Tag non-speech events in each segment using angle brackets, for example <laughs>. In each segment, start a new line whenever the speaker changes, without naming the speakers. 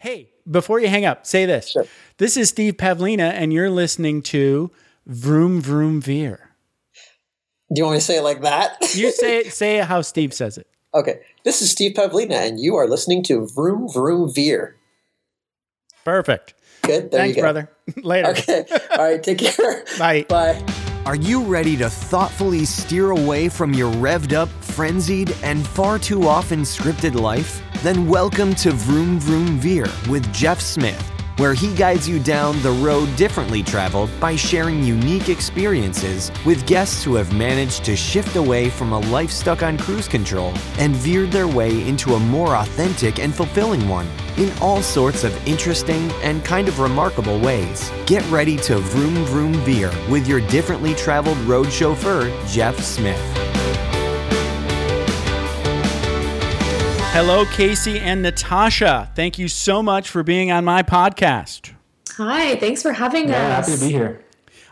Hey, before you hang up, say this.
Sure.
This is Steve Pavlina, and you're listening to Vroom Vroom Veer.
Do you want me to say it like that? <laughs>
You say it, say it how Steve says it.
okay. This is Steve Pavlina, and you are listening to Vroom Vroom Veer.
Perfect.
Good. There
Thanks,
you go.
brother. <laughs> Later.
Okay. All right. Take care. <laughs>
Bye.
Bye.
Are you ready to thoughtfully steer away from your revved up, frenzied, and far too often scripted life? Then welcome to Vroom Vroom Veer with Jeff Smith, where he guides you down the road differently traveled by sharing unique experiences with guests who have managed to shift away from a life stuck on cruise control and veered their way into a more authentic and fulfilling one in all sorts of interesting and kind of remarkable ways. Get ready to vroom vroom veer with your differently traveled road chauffeur, Jeff Smith.
Hello, Casey and Natasha. Thank you so much for being on my podcast.
Hi, thanks for having
Yeah,
us.
happy to be here.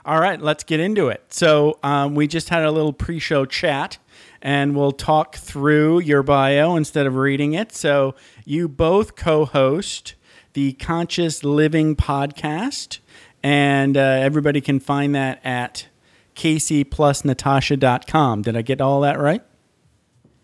All right, let's get into it. So, um, we just had a little pre show chat, and we'll talk through your bio instead of reading it. So, you both co host the Conscious Living podcast, and uh, everybody can find that at caseyplusnatasha.com. Did I get all that right?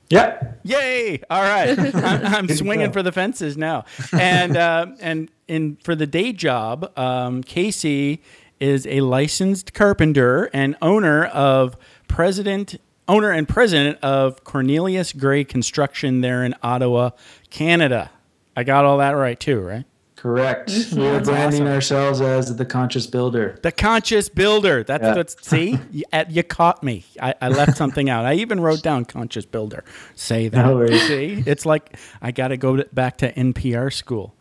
Yeah.
Yay! All right, <laughs> I'm, I'm swinging for the fences now. And uh, and in for the day job, um, Casey is a licensed carpenter and owner of president owner and president of Cornelius Gray Construction there in Ottawa, Canada. I got all that right too, right?
Correct. We're branding ourselves as the conscious builder.
The conscious builder. That's
Yeah.
what. See, <laughs> you, you caught me. I, I left something out. I even wrote down conscious builder. Say that.
No.
See, it's like I got to go back to NPR school.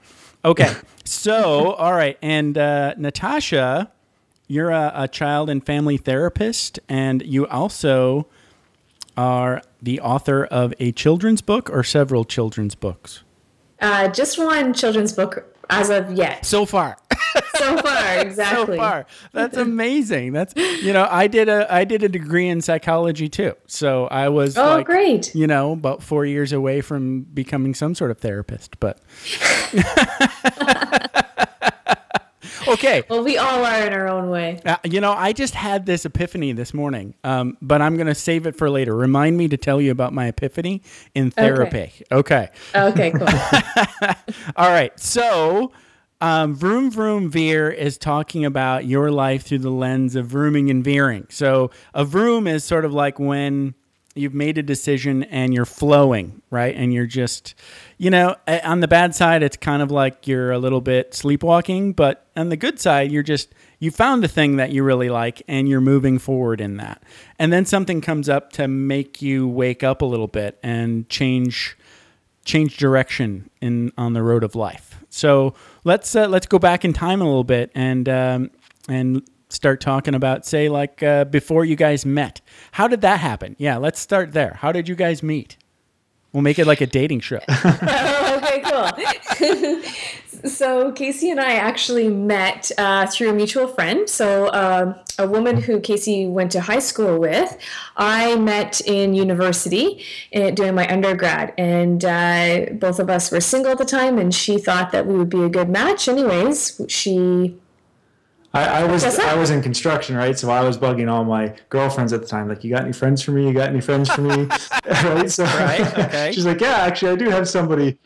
Okay, <laughs> so all right, and uh, Natasha, you're a, a child and family therapist, and you also are the author of a children's book or several children's books
Uh, just one children's book as of yet.
so far. <laughs>
So far, exactly.
so far. That's amazing. That's you know, I did a I did a degree in psychology too. So I was
Oh,
like,
great.
You know, about four years away from becoming some sort of therapist. But <laughs> <laughs> okay.
Well, we all are in our own way.
Uh, you know, I just had this epiphany this morning, um, but I'm going to save it for later. Remind me to tell you about my epiphany in therapy. Okay.
Okay, cool. <laughs>
All right. So, um, Vroom Vroom Veer is talking about your life through the lens of vrooming and veering. So, a vroom is sort of like when you've made a decision and you're flowing, right? And you're just, you know, on the bad side, it's kind of like you're a little bit sleepwalking, but on the good side, you're just, you found a thing that you really like and you're moving forward in that. And then something comes up to make you wake up a little bit and change change direction in on the road of life. So let's uh, let's go back in time a little bit and um, and start talking about say like uh, before you guys met. How did that happen? Yeah, let's start there. How did you guys meet? We'll make it like a dating show. <laughs>
Okay, cool. <laughs> so Casey and I actually met uh, through a mutual friend. So um, a woman who Casey went to high school with, I met in university uh, doing my undergrad, and uh, both of us were single at the time. And she thought that we would be a good match. Anyways, she
I, I was I was in construction, right? So I was bugging all my girlfriends at the time, like, "You got any friends for me? You got any friends for me?" <laughs> right? So
Right, <laughs> okay.
she's like, "Yeah, actually, I do have somebody."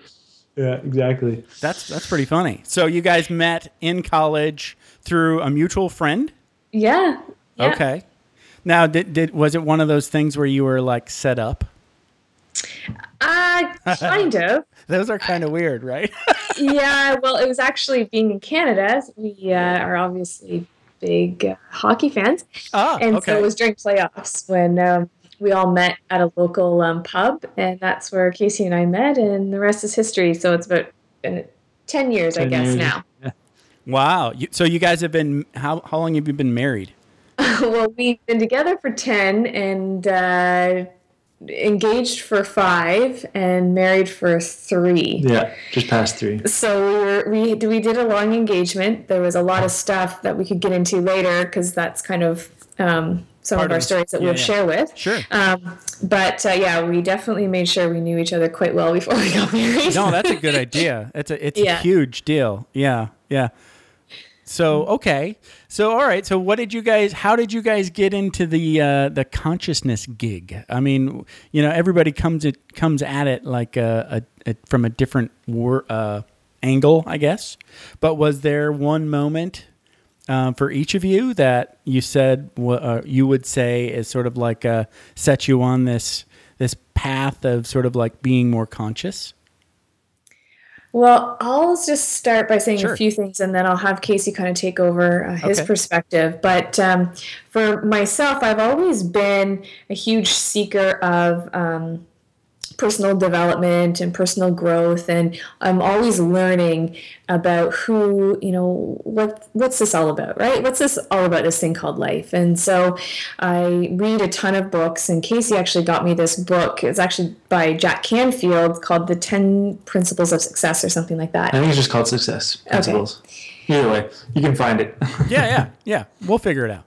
Yeah, exactly.
That's that's pretty funny. So you guys met in college through a mutual friend.
yeah. yeah.
Okay. Now, did, did was it one of those things where you were like set up?
Uh, <laughs> kind of.
Those are kind of weird, right? <laughs>
yeah, well, it was actually being in Canada. We uh, are obviously big uh, hockey fans,
ah,
and
okay.
so it was during playoffs when um, we all met at a local um, pub, and that's where Casey and I met, and the rest is history. So it's about uh, ten years, I guess,
years.
now.
wow. You, so you guys have been how how long have you been married? <laughs>
well, we've been together for ten, and uh, engaged for five, and married for three.
Yeah, just past three.
So we were, we we did a long engagement. There was a lot of stuff that we could get into later because that's kind of um, some
Part
of
of
our stories that
yeah,
we'll
yeah.
share with.
Sure.
Um, but uh, yeah, we definitely made sure we knew each other quite well before we got <laughs> married.
No, that's a good idea. It's a it's a huge deal. Yeah, yeah. So okay, so all right. So what did you guys? How did you guys get into the uh, the consciousness gig? I mean, you know, everybody comes it comes at it like a, a, a from a different wor- uh, angle, I guess. But was there one moment um, for each of you that you said uh, you would say is sort of like uh, set you on this this path of sort of like being more conscious?
Well, I'll just start by saying
Sure.
a few things and then I'll have Casey kind of take over uh, his
Okay.
perspective. But um, for myself, I've always been a huge seeker of um, personal development and personal growth and I'm always learning about who, you know, what what's this all about, right? What's this all about this thing called life? And so I read a ton of books and Casey actually got me this book. It's actually by Jack Canfield called The 10 Principles of Success or something like that.
I think it's just called Success Principles. Either way, you can find it. <laughs>
Yeah, yeah, yeah. We'll figure it out.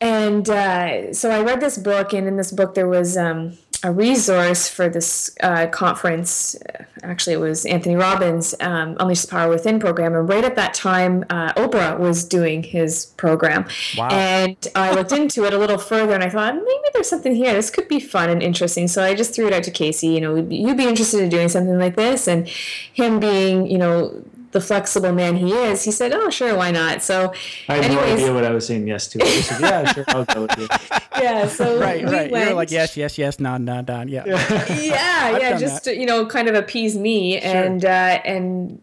And uh, so I read this book, and in this book there was um, a resource for this uh, conference. Actually, it was Anthony Robbins' um, Unleash the Power Within program. And right at that time, uh, Oprah was doing his program.
Wow.
And I looked into it a little further, and I thought maybe there's something here. This could be fun and interesting. So I just threw it out to Casey. You know, you'd be interested in doing something like this? And him being, you know. The flexible man he is, he said, "Oh, sure, why not?" So,
I had no
anyways,
idea what I was saying yes to. Said, yeah, sure, I'll go with you. <laughs>
yeah. So
Right,
we
right. You're like
went-
yes, yes, yes, nod, nod, nod. Yeah.
yeah, <laughs> yeah, just
that.
to, you know, kind of appease me, and uh, and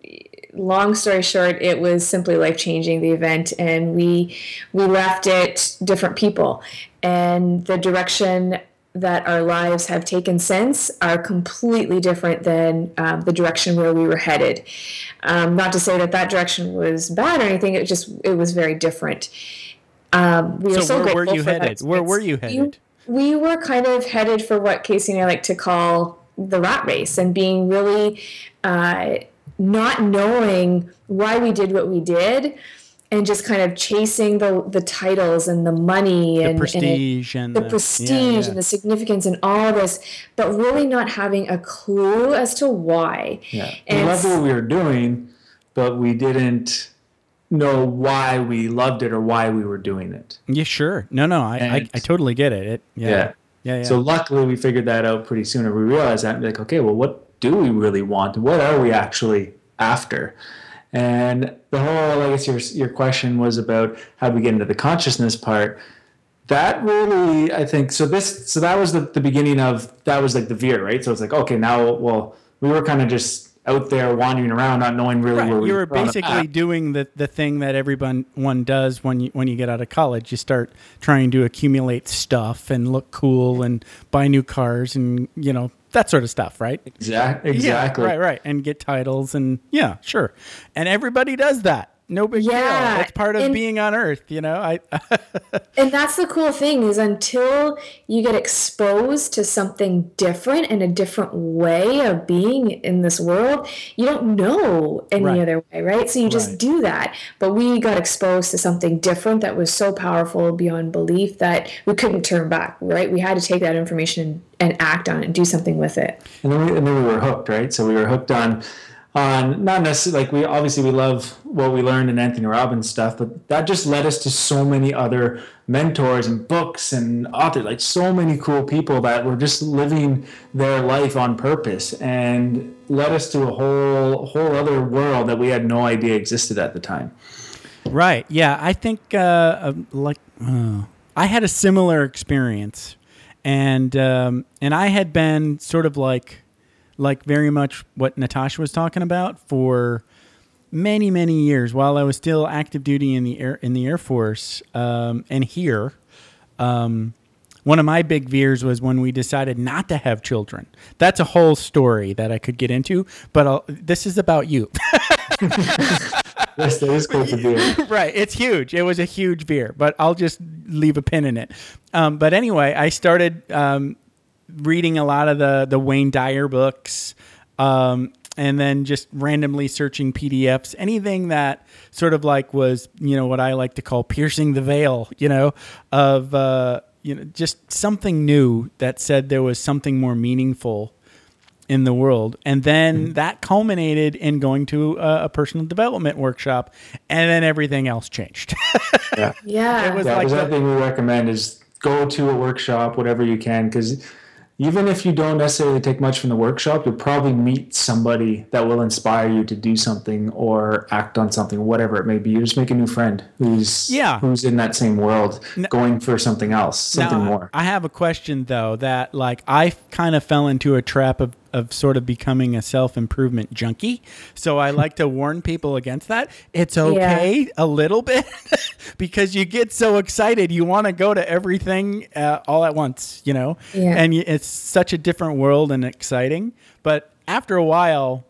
long story short, it was simply life changing the event, and we we left it different people, and the direction that our lives have taken since are completely different than um, the direction where we were headed. Um, not to say that that direction was bad or anything; it just it was very different. Um, we were
So
so
where were you headed? Where were you headed?
we were kind of headed for what Casey and I like to call the rat race and being really uh, not knowing why we did what we did and just kind of chasing the the titles and the money and
The prestige and,
the
the,
prestige
yeah, yeah.
and the significance and all this, but really not having a clue as to why.
Yeah. We
And
loved what we were doing, but we didn't know why we loved it or why we were doing it.
Yeah, sure. No, no, I, I, I totally get it. it yeah.
Yeah.
Yeah, yeah.
So luckily we figured that out pretty soon. and we realized that like, okay, well, what do we really want? What are we actually after? And the whole, I guess your your question was about how do we get into the consciousness part. That really, I think, so this, so that was the, the beginning of, that was like the veer, right? So it's like, okay, now, well, we were kind of just out there wandering around, not knowing really
Right.
where we.
You were basically doing the, the thing that everyone one does when you when you get out of college. You start trying to accumulate stuff and look cool and buy new cars and you know that sort of stuff, right?
Exactly. exactly.
Yeah, right, right. And get titles and yeah, sure. And everybody does that. No big
Yeah,
deal. It's part of
and-
being on Earth, you know. I <laughs>
And that's the cool thing is until you get exposed to something different and a different way of being in this world, you don't know any
Right.
other way, right? So you just
Right.
do that. But we got exposed to something different that was so powerful beyond belief that we couldn't turn back, right? We had to take that information and act on it and do something with it.
and then, we, and then we were hooked, right? So we were hooked on, on not necessarily like we obviously we love what we learned in Anthony Robbins stuff, but that just led us to so many other mentors and books and authors, like so many cool people that were just living their life on purpose and led us to a whole whole other world that we had no idea existed at the time.
Right. Yeah. I think uh, um, like uh, I had a similar experience, and um, and I had been sort of like like very much what Natasha was talking about for many many years while I was still active duty in the air in the Air Force um, and here. Um, one of my big veers was when we decided not to have children. That's a whole story that I could get into, but I'll, this is about you. <laughs>
Yes, that is cool to do.
right. It's huge. It was a huge veer, but I'll just leave a pin in it. Um, but anyway, I started um, reading a lot of the the Wayne Dyer books, um, and then just randomly searching PDFs, anything that sort of like was you know what I like to call piercing the veil, you know, of uh, you know, just something new that said there was something more meaningful in the world. And then
Mm-hmm.
that culminated in going to a, a personal development workshop, and then everything else changed. <laughs>
Yeah.
Yeah.
It was
yeah,
like
there's
the-
one thing we recommend is go to a workshop, whatever you can, because even if you don't necessarily take much from the workshop, you'll probably meet somebody that will inspire you to do something or act on something, whatever it may be. You just make a new friend who's
Yeah.
who's in that same world, going for something else, something
Now,
more.
I have a question though that like I kind of fell into a trap of of sort of becoming a self improvement junkie. So I like to warn people against that. It's okay a little bit <laughs> because you get so excited you want to go to everything uh, all at once, you know.
Yeah.
And you, it's such a different world and exciting. But after a while,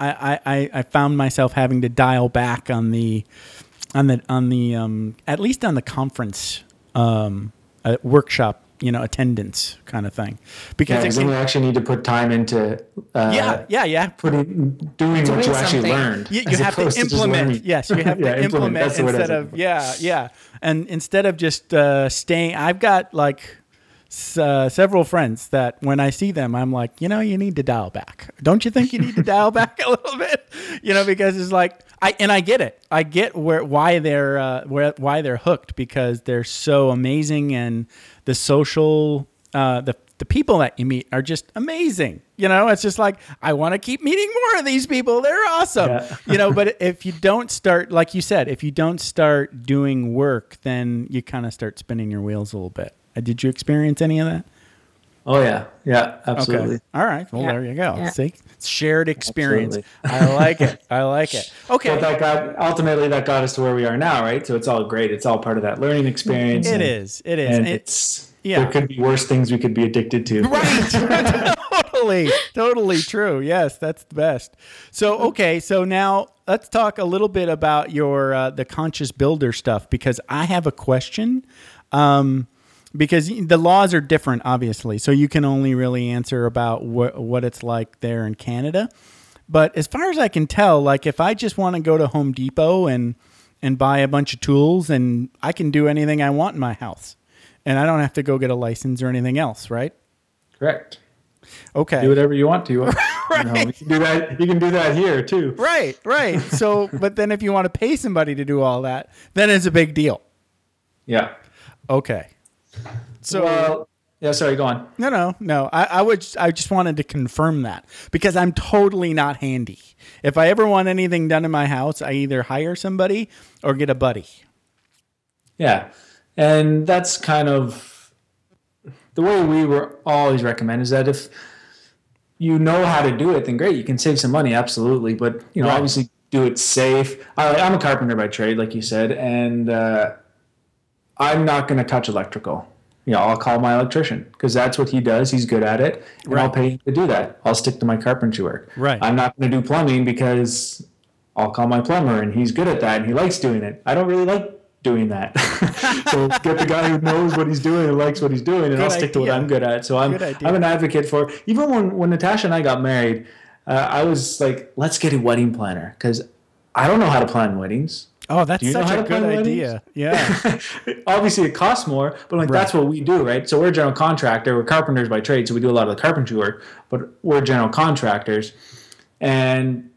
I, I, I- I found myself having to dial back on the on the on the um, at least on the conference um, uh, workshop you know attendance kind of thing. Because
Yeah, then you actually need to put time into uh,
yeah yeah yeah.
putting doing, what
Doing
you actually learned.
you, you have to implement.
learning.
yes you have <laughs>
Yeah,
to implement,
That's the word I was
instead of yeah yeah. And instead of just uh, staying i've got like s- uh, several friends that when i see them i'm like you know you need to dial back don't you think you need to dial <laughs> back a little bit you know because it's like I, and I get it. I get where why they're uh, where, why they're hooked because they're so amazing and the social uh, the the people that you meet are just amazing. You know, it's just like I want to keep meeting more of these people. They're awesome.
Yeah.
you know, but <laughs> if you don't start, like you said, if you don't start doing work, then you kind of start spinning your wheels a little bit. Uh, did you experience any of that?
Oh yeah, yeah, absolutely.
All right. Well,
Yeah.
there you go.
Yeah.
See, It's shared experience.
Absolutely.
I like it. I like it. <laughs> Okay.
But that got ultimately that got us to where we are now, right? So it's all great. It's all part of that learning experience.
It
and-
is. It is.
and
It-
it's
yeah.
There could be worse things we could be addicted to.
Right. <laughs> <laughs> totally. Totally true. Yes, that's the best. So, okay, so now let's talk a little bit about your uh, the conscious builder stuff because I have a question. Um, because the laws are different, obviously, so you can only really answer about what what it's like there in Canada. But as far as I can tell, like if I just want to go to Home Depot and and buy a bunch of tools, and I can do anything I want in my house, and I don't have to go get a license or anything else, right?
Correct.
Okay.
Do whatever you want to. <laughs> You know, you can do that. You can do that here too.
Right, right. So, <laughs> but then if you want to pay somebody to do all that, then it's a big deal.
Yeah.
Okay. So,
Well, yeah. Sorry. Go on.
no, no, no. I, I would, I just wanted to confirm that because I'm totally not handy. If I ever want anything done in my house, I either hire somebody or get a buddy.
Yeah, and that's kind of the way we were always recommend is that if you know how to do it, then great, you can save some money, absolutely. But you know,
Right.
obviously, do it safe. I, I'm a carpenter by trade, like you said, and uh, I'm not going to touch electrical. You know, I'll call my electrician because that's what he does. He's good at it, and I'll pay him to do that. I'll stick to my carpentry work.
Right.
I'm not going to do plumbing because I'll call my plumber and he's good at that and he likes doing it. I don't really like doing that. <laughs> so get the guy who knows what he's doing and likes what he's doing and
Good
I'll stick to what. I'm good at. So I'm. I'm an advocate for even when when Natasha and I got married, uh, I was like, let's get a wedding planner because I don't know how to plan weddings.
Oh, that's
Do you know
such a good idea. Yeah. <laughs>
Obviously, it costs more, but like that's what we do, right? So we're a general contractor. We're carpenters by trade, so we do a lot of the carpentry work. But we're general contractors, and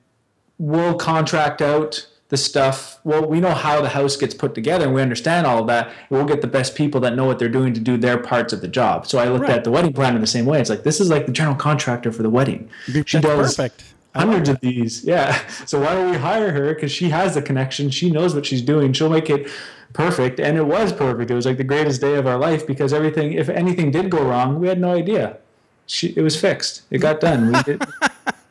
we'll contract out the stuff. Well, we know how the house gets put together, and we understand all of that. We'll get the best people that know what they're doing to do their parts of the job. So I looked
Right.
at the wedding planner in the same way. It's like this is like the general contractor for the wedding. She
That's
does
perfect. I love
hundreds of these. Yeah. <laughs> So why don't we hire her? Because she has the connection. She knows what she's doing. She'll make it perfect. And it was perfect. It was like the greatest day of our life because everything, if anything did go wrong, we had no idea. She, it was fixed. It got done. We did,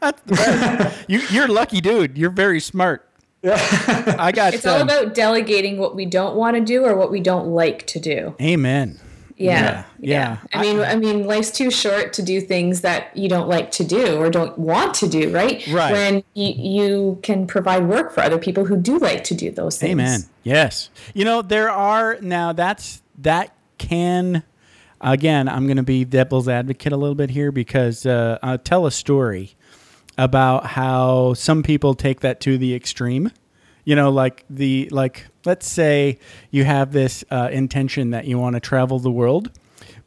<laughs>
You, you're lucky dude. You're very smart. I got.
It's all about delegating what we don't want to do or what we don't like to do.
Amen.
Yeah.
Yeah.
I mean, I mean, life's too short to do things that you don't like to do or don't want to do, right?
Right.
When you, you can provide work for other people who do like to do those things.
Amen. Yes. You know, there are now that's that can again, I'm going to be devil's advocate a little bit here because uh, I'll tell a story about how some people take that to the extreme. You know, like the like let's say you have this uh, intention that you want to travel the world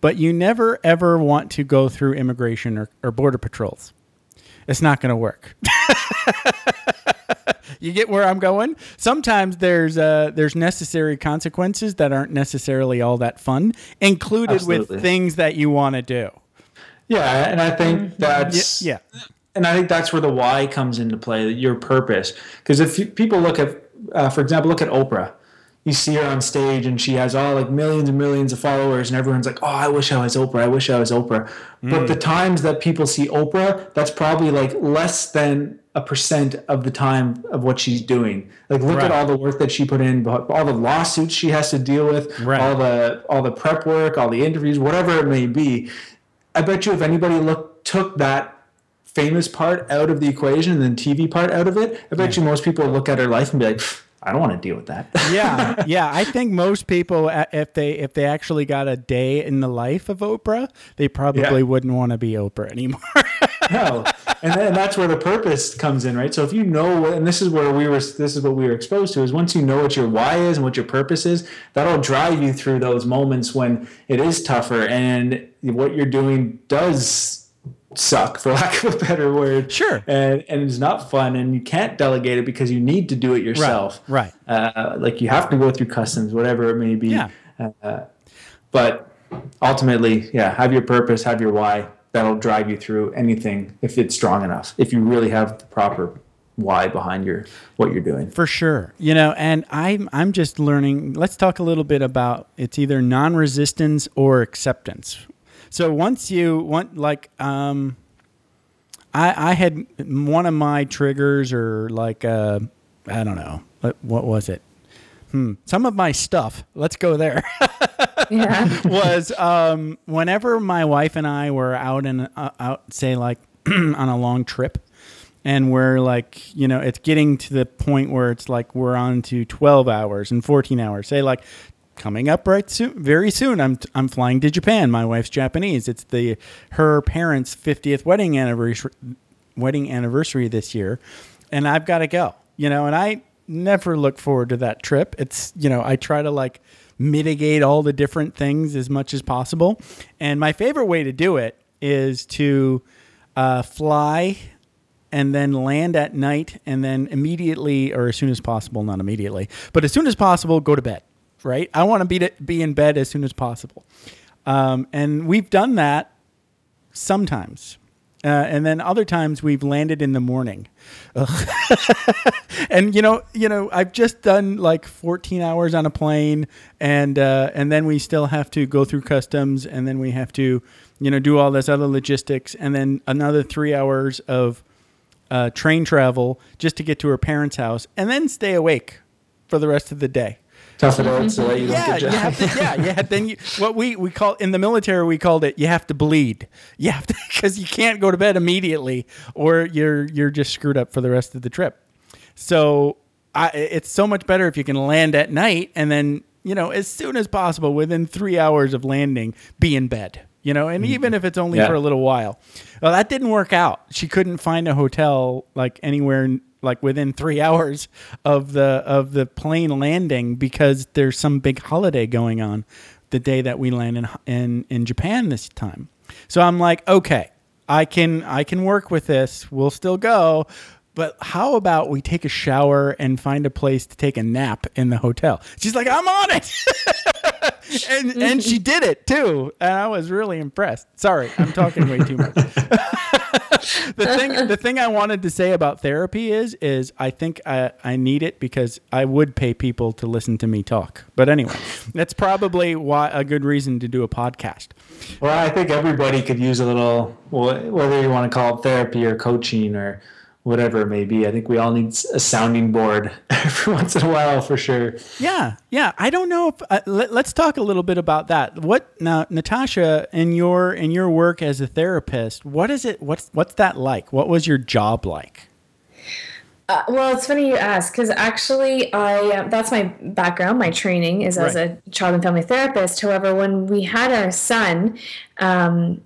but you never ever want to go through immigration or, or border patrols. It's not going to work. <laughs> you get where I'm going. Sometimes there's uh, there's necessary consequences that aren't necessarily all that fun, included
Absolutely.
with things that you want to do.
Yeah, and I think that's
Yeah,
and I think that's where the why comes into play, your purpose. Because if you, people look at, uh, for example, look at Oprah. You see her on stage, and she has all like millions and millions of followers, and everyone's like, "Oh, I wish I was Oprah. I wish I was Oprah." But the times that people see Oprah, that's probably like less than a percent of the time of what she's doing. Like, look
Right.
at all the work that she put in, all the lawsuits she has to deal with,
Right.
all the all the prep work, all the interviews, whatever it may be. I bet you if anybody look took that famous part out of the equation and then TV part out of it, I bet you most people look at her life and be like, I don't want to deal with that.
yeah, <laughs> yeah. I think most people, uh, if they if they actually got a day in the life of Oprah, they probably
Yeah.
wouldn't want to be Oprah anymore. <laughs>
no, and then that's where the purpose comes in, right? So if you know, and this is where we were, this is what we were exposed to, is once you know what your why is and what your purpose is, that'll drive you through those moments when it is tougher and what you're doing does suck, for <laughs> lack of a better word.
Sure.
And and it's not fun, and you can't delegate it because you need to do it yourself.
right.
Uh, like you have to go through customs, whatever it may be.
Yeah.
Uh, but ultimately, yeah, have your purpose, have your why. That'll drive you through anything if it's strong enough. If you really have the proper why behind your what you're doing.
For sure. You know, and I'm I'm just learning. Let's talk a little bit about it's either non-resistance or acceptance. So once you want like um I I had one of my triggers or like uh I don't know. What, what was it? Hmm. Some of my stuff. Let's go there. <laughs>
Yeah.
was um, whenever my wife and I were out and uh, out, say like <clears throat> on a long trip, and we're like, you know, it's getting to the point where it's like we're on to twelve hours and fourteen hours. Say like coming up right soon, very soon. I'm I'm flying to Japan. My wife's Japanese. It's the her parents' fiftieth wedding anniversary wedding anniversary this year, and I've got to go. You know, and I never look forward to that trip. It's you know I try to like mitigate all the different things as much as possible, and my favorite way to do it is to uh, fly and then land at night and then immediately or as soon as possible not immediately but as soon as possible go to bed right? I want to be to be in bed as soon as possible. Um, and we've done that sometimes. Uh, and then other times we've landed in the morning. <laughs> And you know you know i've just done like 14 hours on a plane and uh, and then we still have to go through customs and then we have to you know do all this other logistics and then another three hours of uh, train travel just to get to her parents house and then stay awake for the rest of the day
Tough it out mm-hmm. so that you don't get
you
jacked.
have to, yeah, yeah. Then you, what we we call in the military we called it you have to bleed. You have to <laughs> because you can't go to bed immediately or you're you're just screwed up for the rest of the trip. So I, it's so much better if you can land at night and then you know as soon as possible within three hours of landing be in bed. You know, and even if it's only
Yeah.
for a little while. Well, that didn't work out. She couldn't find a hotel like anywhere like within three <laughs> hours of the of the plane landing because there's some big holiday going on the day that we land in in, in Japan this time. So I'm like, okay, I can I can work with this. We'll still go. But how about we take a shower and find a place to take a nap in the hotel? She's like, I'm on it. <laughs> and and she <laughs> did it too. And I was really impressed. Sorry, I'm talking way too much. The thing the thing I wanted to say about therapy is is I think I, I need it because I would pay people to listen to me talk. But anyway, that's probably why a good reason to do a podcast.
Well, I think everybody could use a little, whether you want to call it therapy or coaching or whatever it may be. I think we all need a sounding board <laughs> every once in a while for sure.
Yeah, yeah. I don't know if uh, let, let's talk a little bit about that. What now, Natasha? In your in your work as a therapist, what is it? What's what's that like? What was your job like?
Uh, well, it's funny you ask because actually, I uh, that's my background. My training is as a child and family therapist. However, when we had our son, um,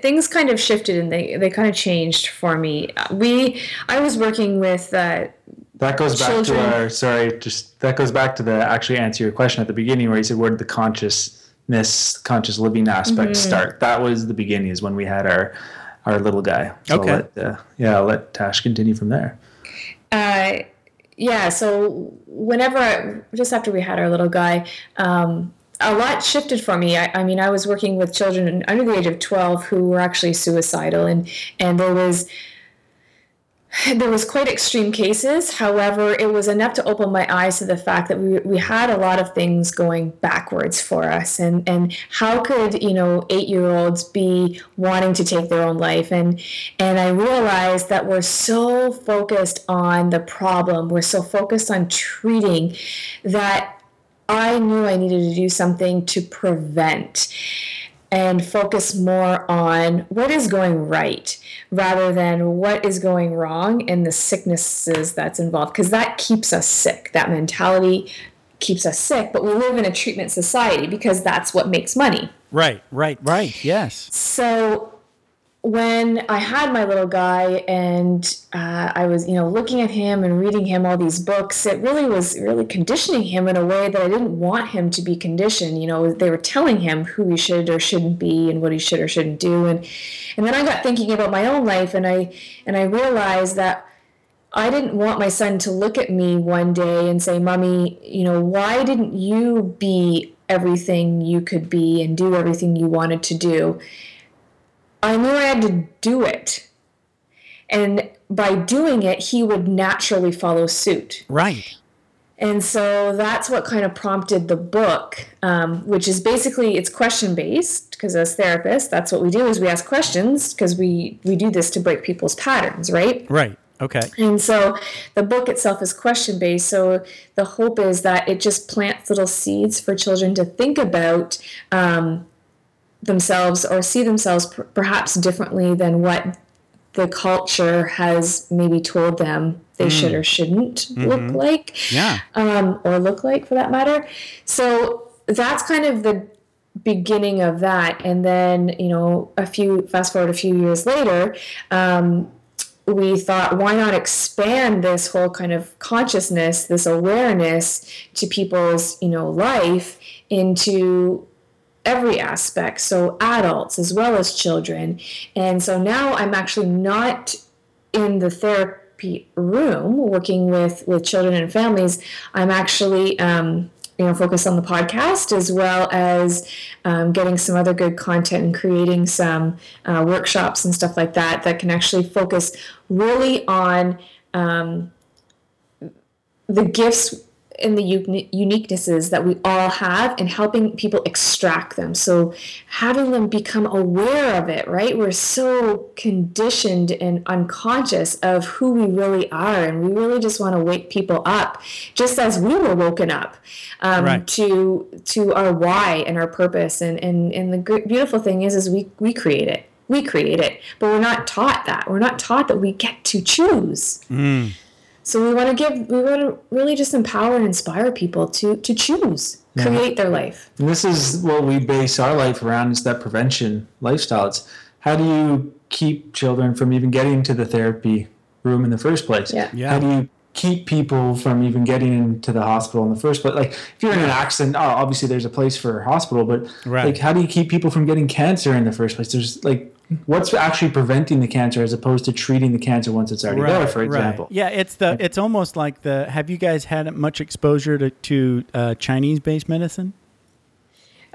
things kind of shifted and they, they kind of changed for me. Uh, We I was working with uh,
That goes back
Children.
to our, sorry, just that goes back to the actually answer your question at the beginning where you said, where did the consciousness fitness, conscious living aspect start. That was the beginning. Is when we had our our little guy. So
Okay.
I'll let, uh, yeah, I'll let Tash continue from there.
Uh, yeah, so whenever, I, just after we had our little guy, um, a lot shifted for me. I, I mean, I was working with children under the age of 12 who were actually suicidal, and, and there was there was quite extreme cases. However, it was enough to open my eyes to the fact that we, we had a lot of things going backwards for us. And, and how could, you know, eight year olds be wanting to take their own life? And, and I realized that we're so focused on the problem, we're so focused on treating that I knew I needed to do something to prevent and focus more on what is going right rather than what is going wrong and the sicknesses that's involved because that keeps us sick that mentality keeps us sick but we live in a treatment society because that's what makes money
Right, right, right. Yes.
so when I had my little guy and uh, I was, you know, looking at him and reading him all these books, it really was really conditioning him in a way that I didn't want him to be conditioned. You know, they were telling him who he should or shouldn't be and what he should or shouldn't do, and and then I got thinking about my own life, and I and I realized that. I didn't want my son to look at me one day and say, Mommy, you know, why didn't you be everything you could be and do everything you wanted to do? I knew I had to do it. And by doing it, he would naturally follow suit.
Right.
And so that's what kind of prompted the book, um, which is basically it's question based because as therapists, that's what we do is we ask questions because we we do this to break people's patterns, right?
Right. Okay.
And so the book itself is question based. So the hope is that it just plants little seeds for children to think about um, themselves or see themselves per- perhaps differently than what the culture has maybe told them they should or shouldn't look like
Yeah.
um, or look like for that matter. So that's kind of the beginning of that. And then, you know, a few, fast forward a few years later, um, we thought, why not expand this whole kind of consciousness, this awareness to people's, you know, life into every aspect so adults as well as children. And so now i'm actually not in the therapy room working with with children and families. I'm actually um, you know focused on the podcast as well as um, getting some other good content and creating some uh, workshops and stuff like that that can actually focus really on um, the gifts and the uni- uniquenesses that we all have and helping people extract them. So having them become aware of it, right? We're so conditioned and unconscious of who we really are, and we really just want to wake people up, just as we were woken up um,
Right.
to to our why and our purpose. And and and the beautiful thing is, is we we create it. We create it, but we're not taught that. We're not taught that we get to choose. So we want to give, we want to really just empower and inspire people to to choose, create their life.
And this is what we base our life around is that prevention lifestyle. It's how do you keep children from even getting to the therapy room in the first place?
Yeah.
Yeah.
How do you keep people from even getting into the hospital in the first place? Like if you're in an accident, oh, obviously there's a place for a hospital, but
Right.
like how do you keep people from getting cancer in the first place? There's like what's actually preventing the cancer as opposed to treating the cancer once it's already there, for example.
Yeah, it's the it's almost like the. Have you guys had much exposure to to uh, Chinese based medicine?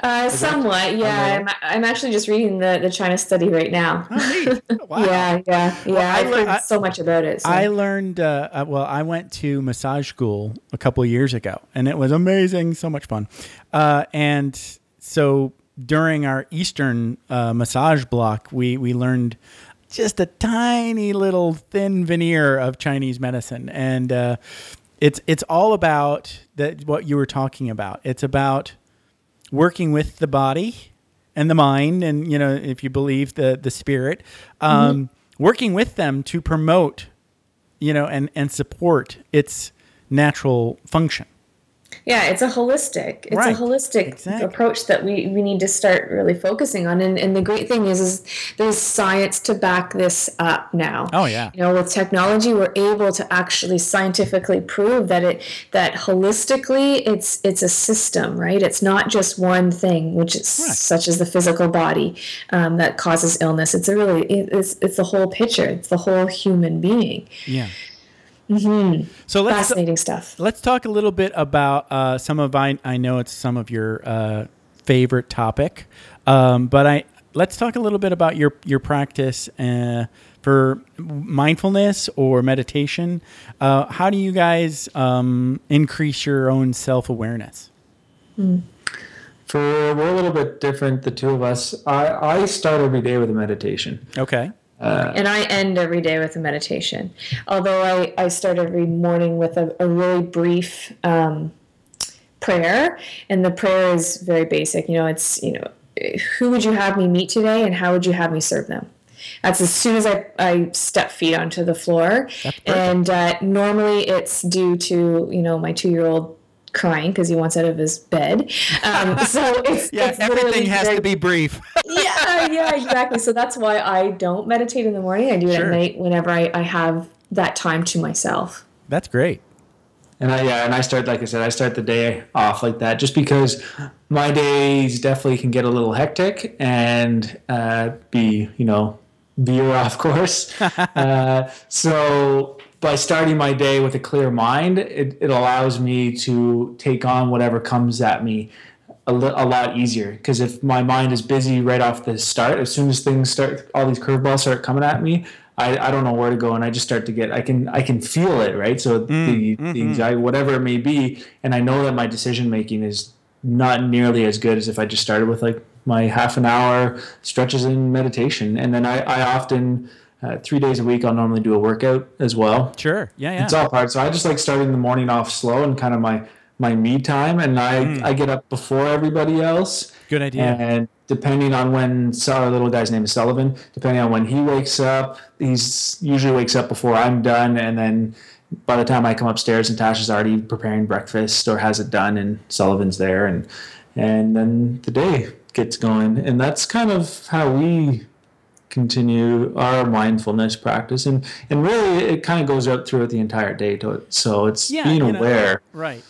Uh, somewhat, yeah. I'm, I'm actually just reading the, the China study right now.
Oh, neat. <laughs> Wow.
Yeah, yeah, yeah.
I
I've
lear- I-
so much about it. So.
I learned. Uh, uh, well, I went to massage school a couple years ago, and it was amazing. So much fun. Uh, and so during our Eastern uh, massage block, we we learned just a tiny little thin veneer of Chinese medicine, and uh, it's it's all about that. What you were talking about. It's about working with the body and the mind and you know if you believe the the spirit um, working with them to promote you know and and support its natural function
Yeah, it's a holistic. It's
Right.
a holistic
Exactly.
approach that we, we need to start really focusing on. And, and the great thing is, is there's science to back this up now.
Oh, yeah.
You know, with technology, we're able to actually scientifically prove that it that holistically, it's it's a system, right? It's not just one thing, which is such as the physical body um, that causes illness. It's a really it's it's the whole picture. It's the whole human being.
Yeah. So let's
Fascinating stuff.
let's talk a little bit about uh, some of I I know it's some of your uh, favorite topic, um, but I let's talk a little bit about your your practice uh, for mindfulness or meditation. Uh, how do you guys um, increase your own self awareness?
For we're a little bit different, the two of us. I, I start every day with a meditation.
Okay.
And I end every day with a meditation. Although I, I start every morning with a, a really brief um, prayer, and the prayer is very basic. You know, it's, you know, who would you have me meet today, and how would you have me serve them? That's as soon as I, I step feet onto the floor. And uh, normally it's due to, you know, my two year old crying because he wants out of his bed. Um, so it's, <laughs>
Yeah,
it's
everything has
very
to be brief.
Yeah, yeah, exactly. So that's why I don't meditate in the morning. I do it
Sure.
at night whenever I, I have that time to myself.
That's great.
And I, yeah, and I start, like I said, I start the day off like that just because my days definitely can get a little hectic and uh, be, you know, veer off course. <laughs> uh, so by starting my day with a clear mind, it, it allows me to take on whatever comes at me a, li- a lot easier. Because if my mind is busy right off the start, as soon as things start, all these curveballs start coming at me, I, I don't know where to go, and I just start to get I can I can feel it right. So the, the anxiety, whatever it may be, and I know that my decision making is not nearly as good as if I just started with like my half an hour stretches in meditation, and then I, I often uh, three days a week I'll normally do a workout as well.
Sure. Yeah. Yeah.
It's all part. So I just like starting the morning off slow and kind of my my me time, and I
Hmm.
I get up before everybody else.
Good idea.
And depending on when our little guy's name is Sullivan, depending on when he wakes up, he's usually wakes up before I'm done, and then by the time I come upstairs and Tasha's already preparing breakfast or has it done, and Sullivan's there, and and then the day gets going, and that's kind of how we continue our mindfulness practice and and really it kind of goes out throughout the entire day to it so it's
Yeah,
being
know,
aware
Right.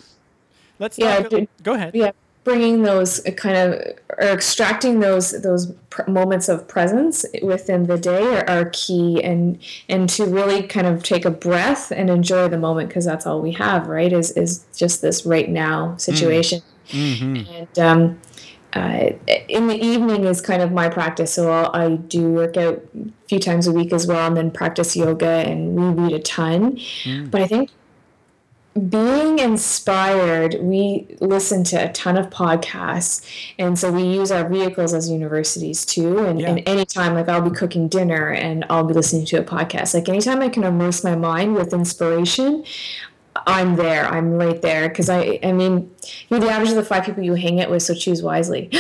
Let's
Yeah,
talk. go ahead.
Yeah, bringing those uh, kind of or extracting those those pr- moments of presence within the day are, are key, and and to really kind of take a breath and enjoy the moment because that's all we have, right? Is is just this right now situation, and um, uh, in the evening is kind of my practice. So I'll, I do work out a few times a week as well, and then practice yoga and we read a ton. But I think being inspired, we listen to a ton of podcasts, and so we use our vehicles as universities too. And,
Yeah.
and anytime, like I'll be cooking dinner and I'll be listening to a podcast. Like anytime I can immerse my mind with inspiration, I'm there. I'm right there because I. I mean, you're the average of the five people you hang it with, so choose wisely. <laughs>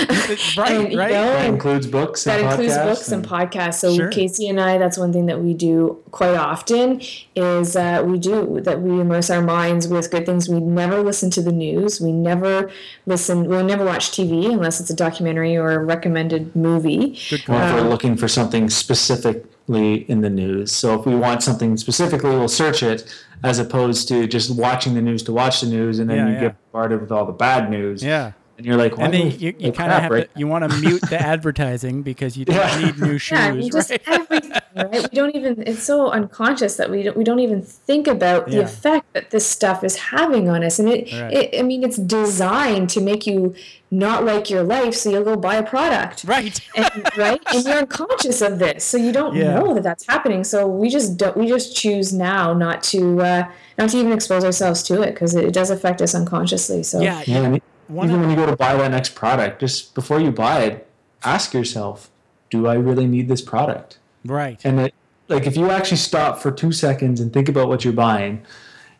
Right,
And,
right.
know,
that includes books and
that
and
includes
podcasts
books and, podcasts. So
Sure.
Casey and I, that's one thing that we do quite often is uh, we do that we immerse our minds with good things. We never listen to the news. We never listen. We never watch TV unless it's a documentary or a recommended movie.
or if we're looking for something specifically in the news. So if we want something specifically, we'll search it as opposed to just watching the news to watch the news, and then
Yeah,
you
yeah.
get bombarded with all the bad news.
Yeah.
and you're like, Why
And then
I
you, you kind of have
right
to, you want to mute the advertising because you <laughs> don't
Yeah.
need new shoes,
Yeah, I mean, just
right?
Everything, right? We don't even. It's so unconscious that we don't, we don't even think about the
Yeah.
effect that this stuff is having on us. And it,
Right.
it, I mean, it's designed to make you not like your life, so you'll go buy a product.
Right. <laughs>
and, right and you're unconscious of this so you don't
Yeah.
know that that's happening so we just don't we just choose now not to uh, not to even expose ourselves to it because it, does affect us unconsciously so
Yeah.
Yeah, and
One
even
of-
when you go to buy that next product, just before you buy it, ask yourself, do I really need this product?
Right.
And it, like if you actually stop for two seconds and think about what you're buying.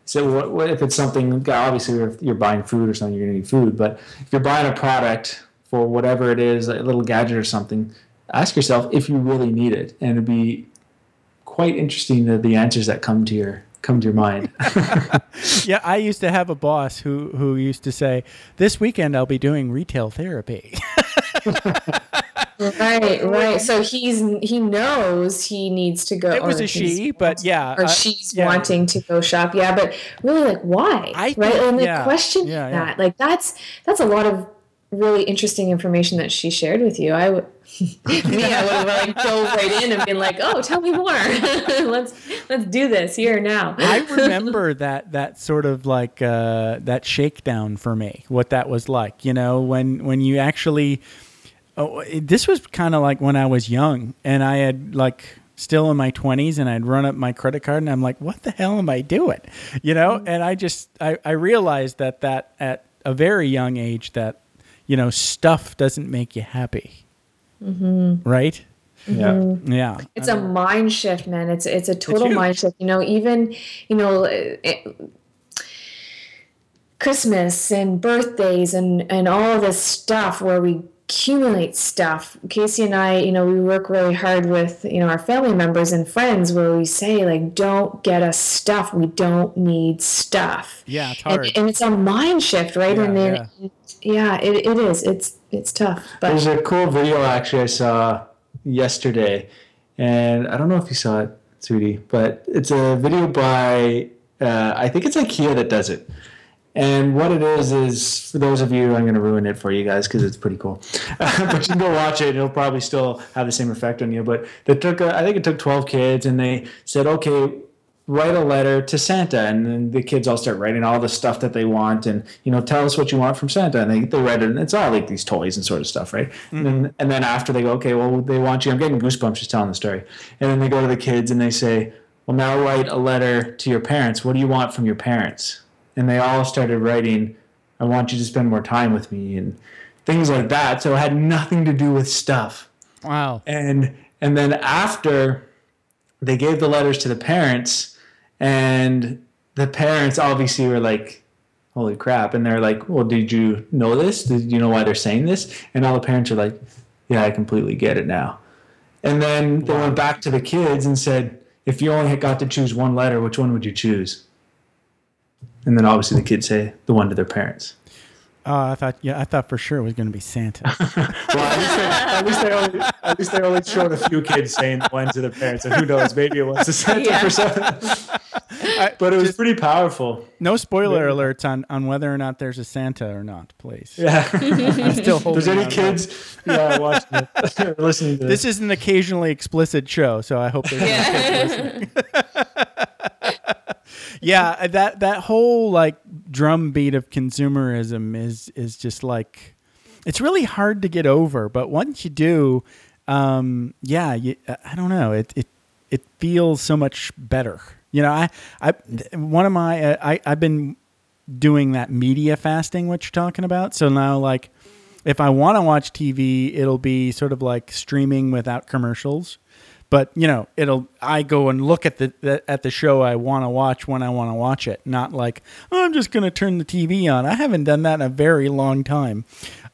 So what, what if it's something? Obviously, if you're buying food or something, you're gonna need food. But if you're buying a product for whatever it is, a little gadget or something, ask yourself if you really need it, and it'd be quite interesting the, the answers that come to your come to your mind. <laughs>
Yeah, I used to have a boss who who used to say, "This weekend I'll be doing retail therapy." <laughs>
Right, right. So he's he knows he needs to go.
It was a she, but yeah,
or
uh,
she's
yeah.
wanting to go shop. Yeah, but really, like, why?
I
right, and like
yeah,
question
yeah,
that. Like, that's that's a lot of really interesting information that she shared with you. I would, <laughs> me, I would have like dove right in and been like, oh, tell me more. <laughs> let's let's do this here now.
I remember that that sort of like uh, that shakedown for me. What that was like, you know, when when you actually. Oh, this was kind of like when I was young, and I had like still in my twenties, and I'd run up my credit card, and I'm like, "What the hell am I doing?" You know, mm-hmm. and I just I, I realized that that at a very young age that you know stuff doesn't make you happy, mm-hmm. right? Mm-hmm.
yeah.
Yeah,
it's a mind shift man it's it's a total
huge.
mind shift you know even you know it, christmas and birthdays and and all this stuff where we accumulate stuff casey and i you know we work really hard with you know our family members and friends where we say like don't get us stuff we don't need stuff
yeah, it's
and,
hard.
and it's a mind shift right
Yeah,
and then
yeah.
yeah, it, it is it's it's tough but
There's a cool video actually I saw yesterday, and I don't know if you saw it, sweetie, but it's a video by uh, I think it's IKEA that does it. And what it is is for those of you, I'm going to ruin it for you guys because it's pretty cool. <laughs> but you can go watch it; it'll probably still have the same effect on you. But they took, a, I think it took 12 kids, and they said, okay, write a letter to Santa, and then the kids all start writing all the stuff that they want, and you know, tell us what you want from Santa, and they, they write it, and it's all like these toys and sort of stuff, right? And then mm-hmm. and then after they go, okay, well, they want you. I'm getting goosebumps just telling the story, and then they go to the kids and they say, well, now write a letter to your parents. What do you want from your parents? And they all started writing, I want you to spend more time with me, and things like that. So it had nothing to do with stuff.
Wow.
and and then after they gave the letters to the parents and the parents obviously were like holy crap. And they're like well did you know this? Did you know why they're saying this? And all the parents are like yeah i completely get it now. And then they went back to the kids and said if you only got to choose one letter which one would you choose and then obviously the kids say the one to their parents
Oh, I thought yeah, I thought for sure it was going to be Santa. <laughs>
Well, at least, they, at least they only at least they only showed a few kids saying the one to their parents, and who knows, maybe it was a Santa
Yeah.
for some. But it was pretty powerful.
No spoiler alerts on, on whether or not there's a Santa or not, please.
Yeah.
I'm still
If
holding.
there's any
on.
kids yeah, watching it, <laughs> listening to
This
this,
is an occasionally explicit show, so I hope there's.
yeah <laughs>
yeah, uh, that that whole like drumbeat of consumerism is is just like it's really hard to get over. But once you do, um, yeah, you, I don't know. It it it feels so much better. You know, I I one of my uh, I I've been doing that media fasting, what you're talking about. So now, like, if I want to watch TV, it'll be sort of like streaming without commercials. But you know, it'll I go and look at the, the at the show I want to watch when I want to watch it, not like oh, I'm just going to turn the TV on. I haven't done that in a very long time.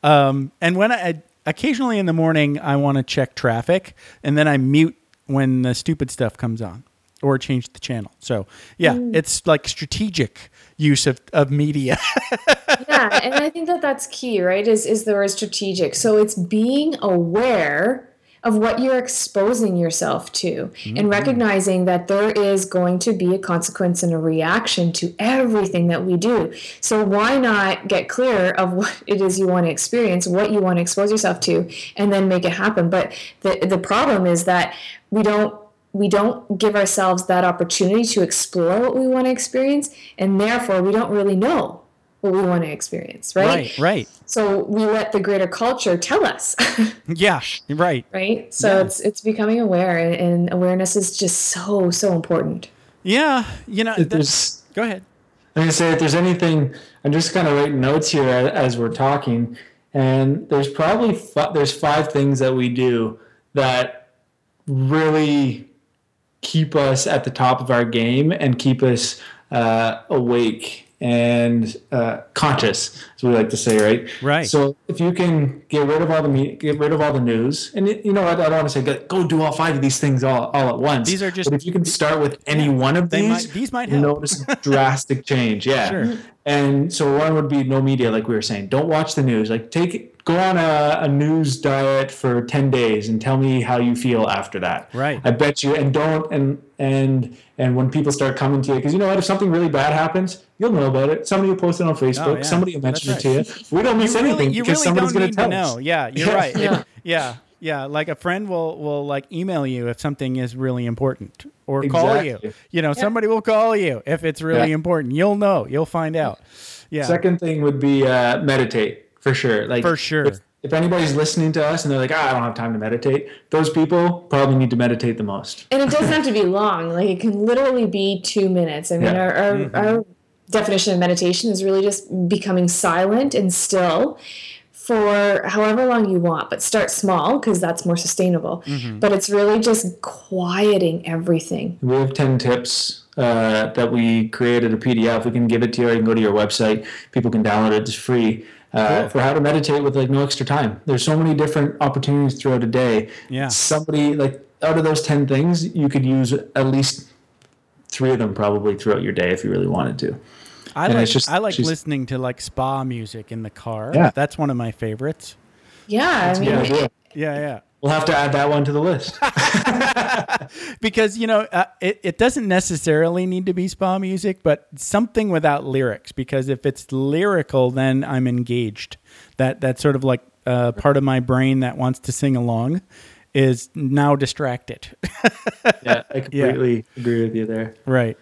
Um, and when I occasionally in the morning, I want to check traffic, and then I mute when the stupid stuff comes on or change the channel. So yeah, it's like strategic use of, of media. <laughs>
yeah and i think that that's key right is is the word strategic so it's being aware of what you're exposing yourself to and mm-hmm. recognizing that there is going to be a consequence and a reaction to everything that we do. So why not get clear of what <laughs> it is you want to experience what you want to expose yourself to and then make it happen? But the the problem is that we don't we don't give ourselves that opportunity to explore what we want to experience and therefore we don't really know what we want to experience right,
right, right.
so we let the greater culture tell us <laughs>
Yeah, right.
right so
Yeah.
it's it's becoming aware and, and awareness is just so so important
Yeah, you know.
there's
go ahead.
I'm gonna say if there's anything, I'm just kind of writing notes here as, as we're talking, and there's probably fi- there's five things that we do that really keep us at the top of our game and keep us uh, awake and uh, conscious, as we like to say, right?
Right.
So if you can get rid of all the me- get rid of all the news, and it, you know, I, I don't want to say go, go do all five of these things all, all at once.
These are just-
But if you can start with any one of these,
might- these might help.
notice drastic <laughs> change. Yeah.
Sure.
And so one would be no media, like we were saying. Don't watch the news. Like take go on a, a news diet for ten days and tell me how you feel after that.
Right.
I bet you. And don't and and and when people start coming to you, because you know what, if something really bad happens, you'll know about it. Somebody will post it on Facebook.
Oh, yeah.
Somebody will mention
That's
it to you. We don't miss
you
anything
really, you
because
really
somebody's going to tell
to know.
us.
Yeah, you're
Yeah.
right. It- <laughs>
Yeah. <laughs>
yeah, yeah. Like a friend will will like email you if something is really important, or call you.
Exactly.
You know, somebody will call you if it's really
Yeah.
important. You'll know. You'll find out. Yeah.
Second thing would be uh, meditate for sure. Like
For sure.
If, if anybody's listening to us and they're like, ah, I don't have time to meditate, those people probably need to meditate the most.
And it doesn't have to be long. Like it can literally be two minutes. I mean,
Yeah.
our, our,
Mm-hmm.
our definition of meditation is really just becoming silent and still for however long you want, but start small because that's more sustainable.
Mm-hmm.
But it's really just quieting everything.
We have 10 tips uh, that we created a PDF. We can give it to you or you can go to your website. People can download it. It's free. Uh,
Cool.
For how to meditate with like no extra time. There's so many different opportunities throughout a day.
Yeah.
Somebody like out of those 10 things, you could use at least three of them probably throughout your day if you really wanted to.
I
and
like
just-
I like listening to like spa music in the car.
Yeah.
That's one of my favorites.
Yeah, I mean,
Yeah.
Yeah, yeah.
We'll have to add that one to the list. <laughs>
because you know uh, it, it doesn't necessarily need to be spa music but something without lyrics because if it's lyrical then i'm engaged that that's sort of like uh, part of my brain that wants to sing along is now distracted
yeah, I <laughs> completely agree with you there.
right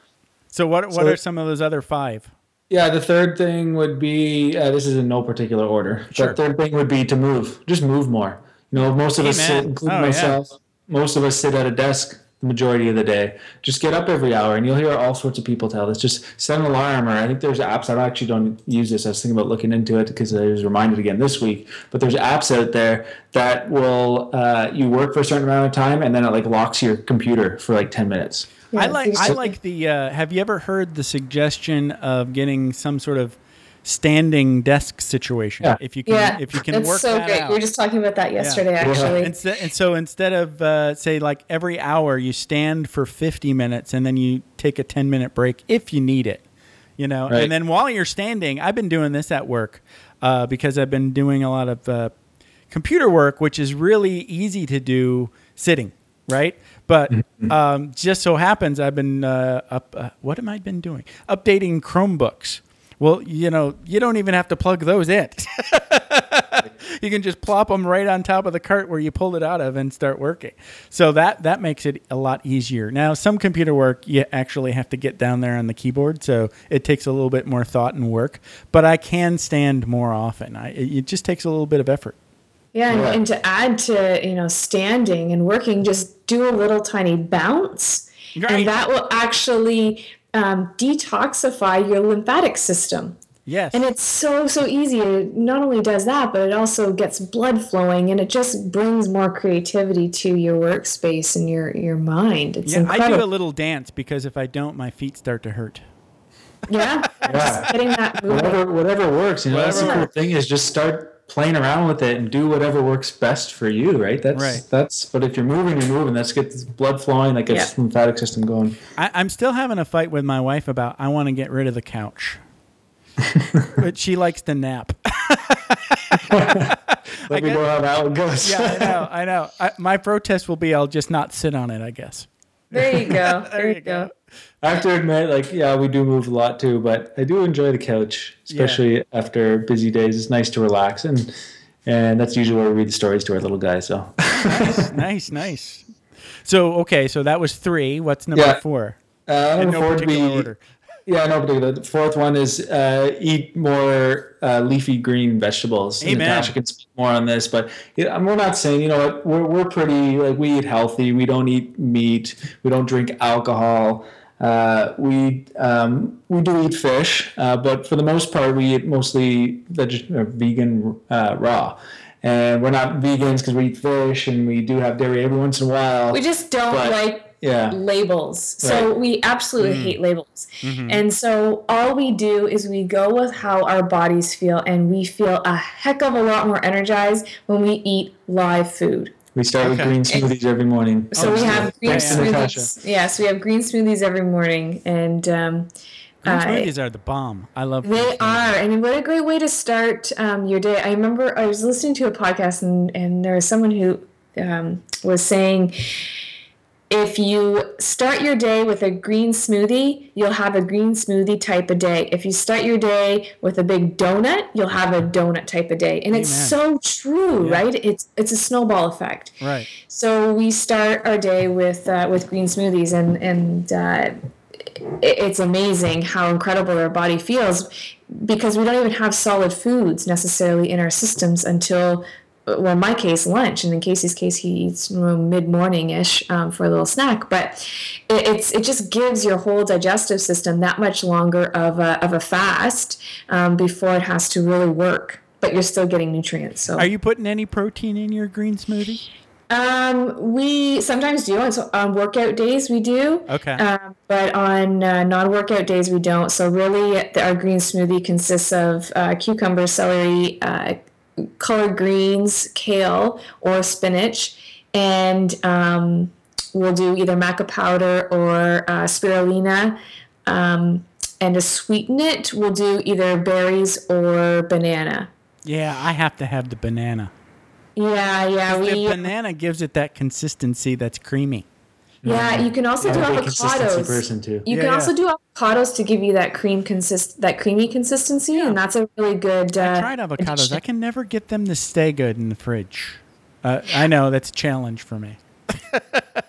so what what
So-
are some of those other five
Yeah, the third thing would be uh, this is in no particular order.
Sure.
But third thing would be to move. Just move more. You know, most of us,
Amen.
sit, including
Oh, yeah.
myself, most of us sit at a desk the majority of the day. Just get up every hour, and you'll hear all sorts of people tell this. Just set an alarm, or I think there's apps. I actually don't use this. I was thinking about looking into it because I was reminded again this week. But there's apps out there that will uh, you work for a certain amount of time, and then it like locks your computer for like ten minutes.
I like i like the uh, have you ever heard the suggestion of getting some sort of standing desk situation
Yeah.
if you can
yeah,
if you can
that's
work
so
that
great.
out.
We were just talking about that yesterday, actually.
And, so, and so instead of uh, say like every hour you stand for 50 minutes and then you take a 10 minute break if you need it you know
Right.
and then while you're standing i've been doing this at work uh, because i've been doing a lot of uh, computer work which is really easy to do sitting right but um, just so happens i've been uh, up uh, what am i been doing updating chromebooks well you know you don't even have to plug those in <laughs> you can just plop them right on top of the cart where you pulled it out of and start working. So that that makes it a lot easier. Now, some computer work you actually have to get down there on the keyboard, so it takes a little bit more thought and work. But I can stand more often. I, it it just takes a little bit of effort.
Yeah, and,
Yeah.
and to add to you know standing and working, just do a little tiny bounce,
Right.
and that will actually um, detoxify your lymphatic system.
Yes.
And it's so so easy. It not only does that, but it also gets blood flowing, and it just brings more creativity to your workspace and your your mind. It's
yeah, I do a little dance because if I don't, my feet start to hurt.
yeah, just getting that movement.
whatever whatever works. You know, that's the cool thing is just start playing around with it and do whatever works best for you, right? That's
Right.
that's. But if you're moving, you're moving. That's gets blood flowing. That gets
Yeah.
lymphatic system going.
I, I'm still having a fight with my wife about I want to get rid of the couch. <laughs> but she likes to nap. <laughs>
Let me
guess-
know how that goes.
yeah, I know. <laughs> I know. I, my protest will be I'll just not sit on it. I guess.
There you go.
There you go.
I have to admit, like, yeah, we do move a lot too, but I do enjoy the couch, especially after busy days. It's nice to relax, and and that's usually where we read the stories to our little guys. So
nice, <laughs> nice. So okay, so that was three. What's number
Yeah.
four?
uh, number
no
four would be
order.
yeah, no particular. The fourth one is uh, eat more uh, leafy green vegetables.
Amen.
Natasha can speak more on this, but yeah, we're not saying you know what we're we're pretty like we eat healthy. We don't eat meat. We don't drink alcohol. Uh, we um, we do eat fish, uh, but for the most part, we eat mostly veg- vegan uh, raw. And we're not vegans because we eat fish and we do have dairy every once in a while.
We just don't
But-
like
Yeah.
labels. So
Right.
we absolutely
Mm.
hate labels.
Mm-hmm.
And so all we do is we go with how our bodies feel, and we feel a heck of a lot more energized when we eat live food.
We start with green smoothies every morning.
So
Oh,
we
yeah.
have green
Thanks,
smoothies. Yes, we have green smoothies every morning, and um,
Green
uh,
smoothies are the bomb. I love green
they
smoothies.
are, and what a great way to start um, your day. I remember I was listening to a podcast, and, and there was someone who um, was saying if you start your day with a green smoothie, you'll have a green smoothie type of day. If you start your day with a big donut, you'll have a donut type of day. And it's so true,
Yeah.
right? It's it's a snowball effect.
Right.
So we start our day with uh, with green smoothies, and and uh, it- it's amazing how incredible our body feels because we don't even have solid foods necessarily in our systems until well in my case lunch and in casey's case he eats mid morning ish um, for a little snack but it, it's it just gives your whole digestive system that much longer of a, of a fast um, before it has to really work but you're still getting nutrients so
Are you putting any protein in your green smoothie?
um, we sometimes do on, so on workout days. We do.
Okay.
Um, but on uh, non-workout days, we don't. So really, the, our green smoothie consists of uh, cucumber, celery, uh, collard greens, kale, or spinach, and um, we'll do either maca powder or uh, spirulina. Um, and to sweeten it, we'll do either berries or banana.
Yeah, I have to have the banana.
Yeah, yeah.
The banana gives it that consistency that's creamy.
Yeah, you can also do
a big consistency
avocados.
person too.
You
Yeah,
can
yeah.
also do avocados to give you that cream consist that creamy consistency, and that's a really good. Uh,
I tried avocados. I can never get them to stay good in the fridge. Uh, I know that's a challenge for me.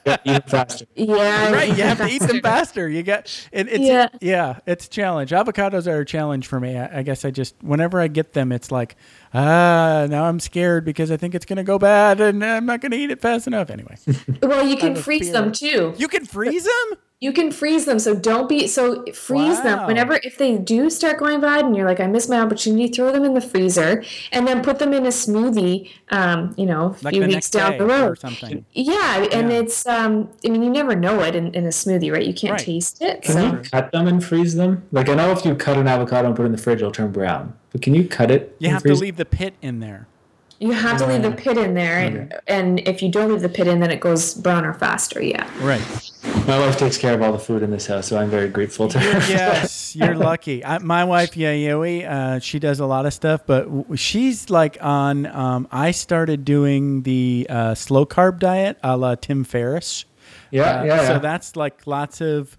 Yeah, eat faster.
yeah,
Right, you have to eat them faster. You get it, it's
Yeah.
yeah. it's a challenge. Avocados are a challenge for me. I, I guess I just whenever I get them, it's like ah, now I'm scared because I think it's gonna go bad and I'm not gonna eat it fast enough. Anyway,
Well, you can freeze
fear.
them too.
you can freeze them.
You can freeze them, so don't be so freeze
Wow.
them. Whenever if they do start going bad, and you're like, I missed my opportunity, throw them in the freezer, and then put them in a smoothie. Um, you know, a
Like
few weeks down
day
the
or
road.
something.
Yeah, and
Yeah.
it's um, I mean, you never know it in, in a smoothie, right? You can't
Right.
taste it.
Can
So
you cut them and freeze them? Like I know if you cut an avocado and put it in the fridge, it'll turn brown. But can you cut it?
You
and
have to leave the pit in there.
You have to leave the pit in there, and, and if you don't leave the pit in, then it goes browner faster. Yeah.
Right.
My wife takes care of all the food in this house, so I'm very grateful to her. <laughs>
yes, you're lucky. I, my wife Yayoi, uh, she does a lot of stuff, but w- she's like on. Um, I started doing the uh, slow carb diet, a la Tim Ferriss.
yeah,
Uh,
yeah, yeah.
So that's like lots of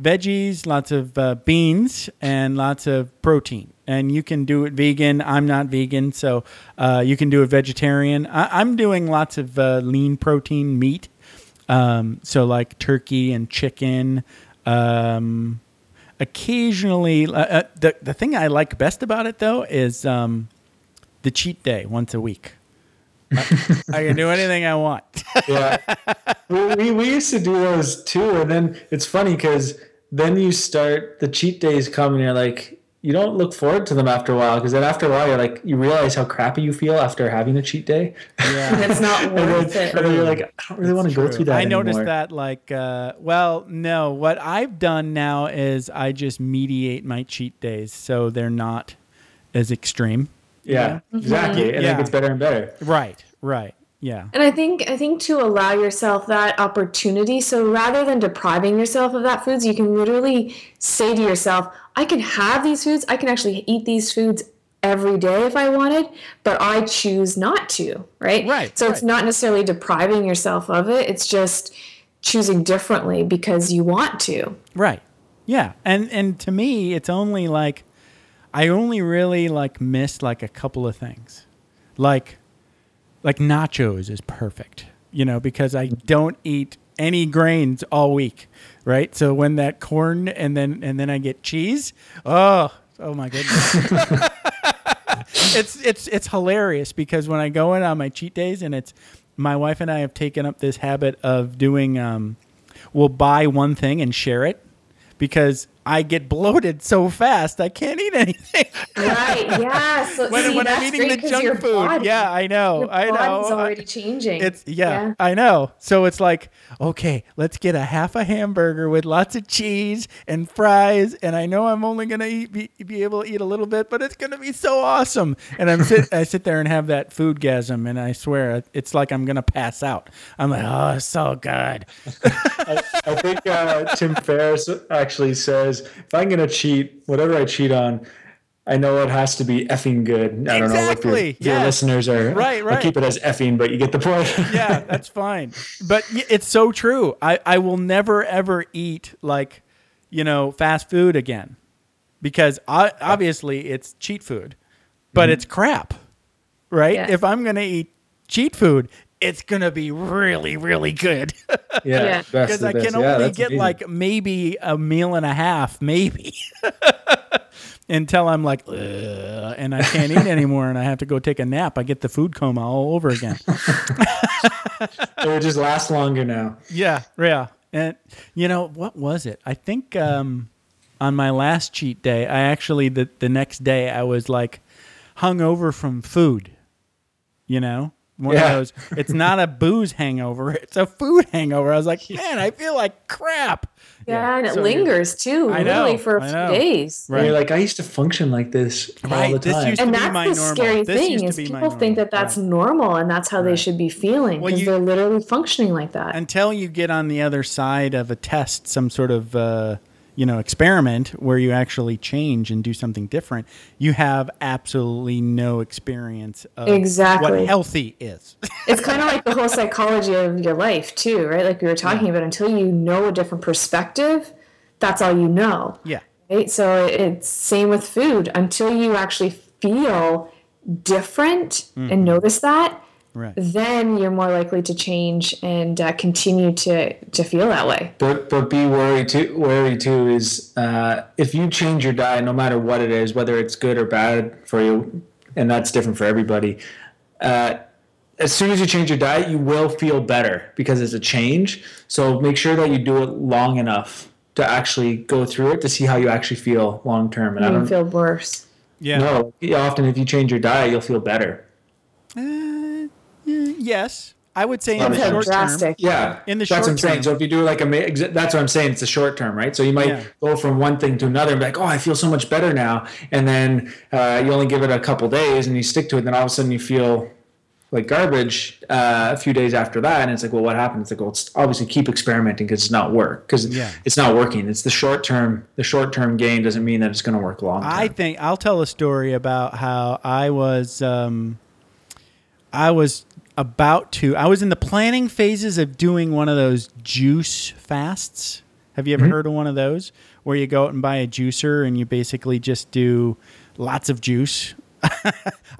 veggies, lots of uh, beans, and lots of protein. And you can do it vegan. I'm not vegan, so uh, you can do it vegetarian. I- I'm doing lots of uh, lean protein meat. Um, so like turkey and chicken. Um, occasionally, uh, uh, the the thing I like best about it though is um, the cheat day once a week. I, I can do <laughs> anything I want.
yeah. we, we, we used to do those too. And then it's funny because then you start, the cheat days come and you're like, you don't look forward to them after a while because then after a while you're like, you realize how crappy you feel after having a cheat day.
yeah.
It's not <laughs>
and, then,
worth
and
it.
then you're like, I don't really want to go through that.
I noticed that, like, uh, well, no. What I've done now is I just mediate my cheat days so they're not as extreme.
Yeah, exactly. And
Yeah.
it gets better and better.
Right, right. Yeah.
And I think I think to allow yourself that opportunity, so rather than depriving yourself of that foods, you can literally say to yourself, I can have these foods, I can actually eat these foods every day if I wanted, but I choose not to, right?
Right,
So it's not necessarily depriving yourself of it, it's just choosing differently because you want to.
Right. Yeah. And and to me, it's only like I only really like missed like a couple of things. Like like nachos is perfect. You know, because I don't eat any grains all week, right? So when that corn and then and then I get cheese, oh, oh my goodness. <laughs> it's it's it's hilarious because when I go in on my cheat days and it's my wife and I have taken up this habit of doing um we'll buy one thing and share it because I get bloated so fast I can't eat anything.
Right. <laughs> Yeah. So
when,
see,
when I'm eating the
great 'cause your
junk food.
body-
yeah, I know.
Your
I know.
body's
I-
already changing.
It's yeah, I know. So it's like, okay, let's get a half a hamburger with lots of cheese and fries, and I know I'm only gonna eat, be, be able to eat a little bit, but it's gonna be so awesome. And I'm sit, I sit there and have that food gasm, and I swear it's like I'm gonna pass out. I'm like, oh, it's so good. <laughs>
I think uh, Tim Ferriss actually says, if I'm going to cheat, whatever I cheat on, I know it has to be effing good. I don't know if, your,
Exactly,
if your listeners are.
Right, Right.
I'll keep it as effing, but you get the point. <laughs>
yeah, that's fine. But it's so true. I, I will never ever eat like, you know, fast food again because I, obviously it's cheat food, but mm-hmm. it's crap, right?
Yeah.
If I'm going to eat cheat food, it's going to be really, really good <laughs>
Yeah.
because
of
I can
Yeah,
only
that's
get
amazing.
like maybe a meal and a half, maybe. <laughs> Until I'm like, and I can't eat anymore, and I have to go take a nap. I get the food coma all over again. <laughs>
it would just last longer now.
Yeah, yeah. And you know what was it? I think um, on my last cheat day, I actually the the next day I was like hung over from food. You know, one
Yeah.
of those. It's not a booze hangover; it's a food hangover. I was like, man, I feel like crap.
yeah, and it
so
lingers too,
I know,
literally for a
I
few days.
Right.
You're like, I used to function like this all
Right,
the
this
time.
used to
And
be
that's
my
the
normal.
scary
This
thing is people think that that's
Right.
normal and that's how they should be feeling because
you-
they're literally functioning like that.
until you get on the other side of a test, some sort of uh, you know experiment where you actually change and do something different. You have absolutely no experience of
Exactly.
what healthy is. <laughs>
it's kind of like the whole psychology of your life too, right? Like we were talking about until you know a different perspective, that's all you know.
yeah.
Right? So it's same with food. Until you actually feel different and mm-hmm. notice that,
Right.
then you're more likely to change and uh, continue to to feel that way.
But but be worried too. Worry too is uh, if you change your diet, no matter what it is, whether it's good or bad for you, and that's different for everybody. Uh, as soon as you change your diet, you will feel better because it's a change. So make sure that you do it long enough to actually go through it to see how you actually feel long term. And I
You
don't
feel worse.
Yeah.
know. Often, if you change your diet, you'll feel better.
Yes, I would say in the
Depends how
short term.
Yeah,
In the
that's what
short
I'm saying.
term.
So if you do like a, that's what I'm saying. It's the short term, right? So you might
Yeah.
go from one thing to another and be like, oh, I feel so much better now, and then uh, you only give it a couple days and you stick to it. Then all of a sudden you feel like garbage uh, a few days after that, and it's like, well, what happened? It's like, well, it's obviously keep experimenting because it's not work because
Yeah.
it's not working. It's the short term. The short term gain doesn't mean that it's going to work long.
I think I'll tell a story about how I was um, I was about to I was in the planning phases of doing one of those juice fasts. Have you ever heard of one of those where you go out and buy a juicer and you basically just do lots of juice? <laughs>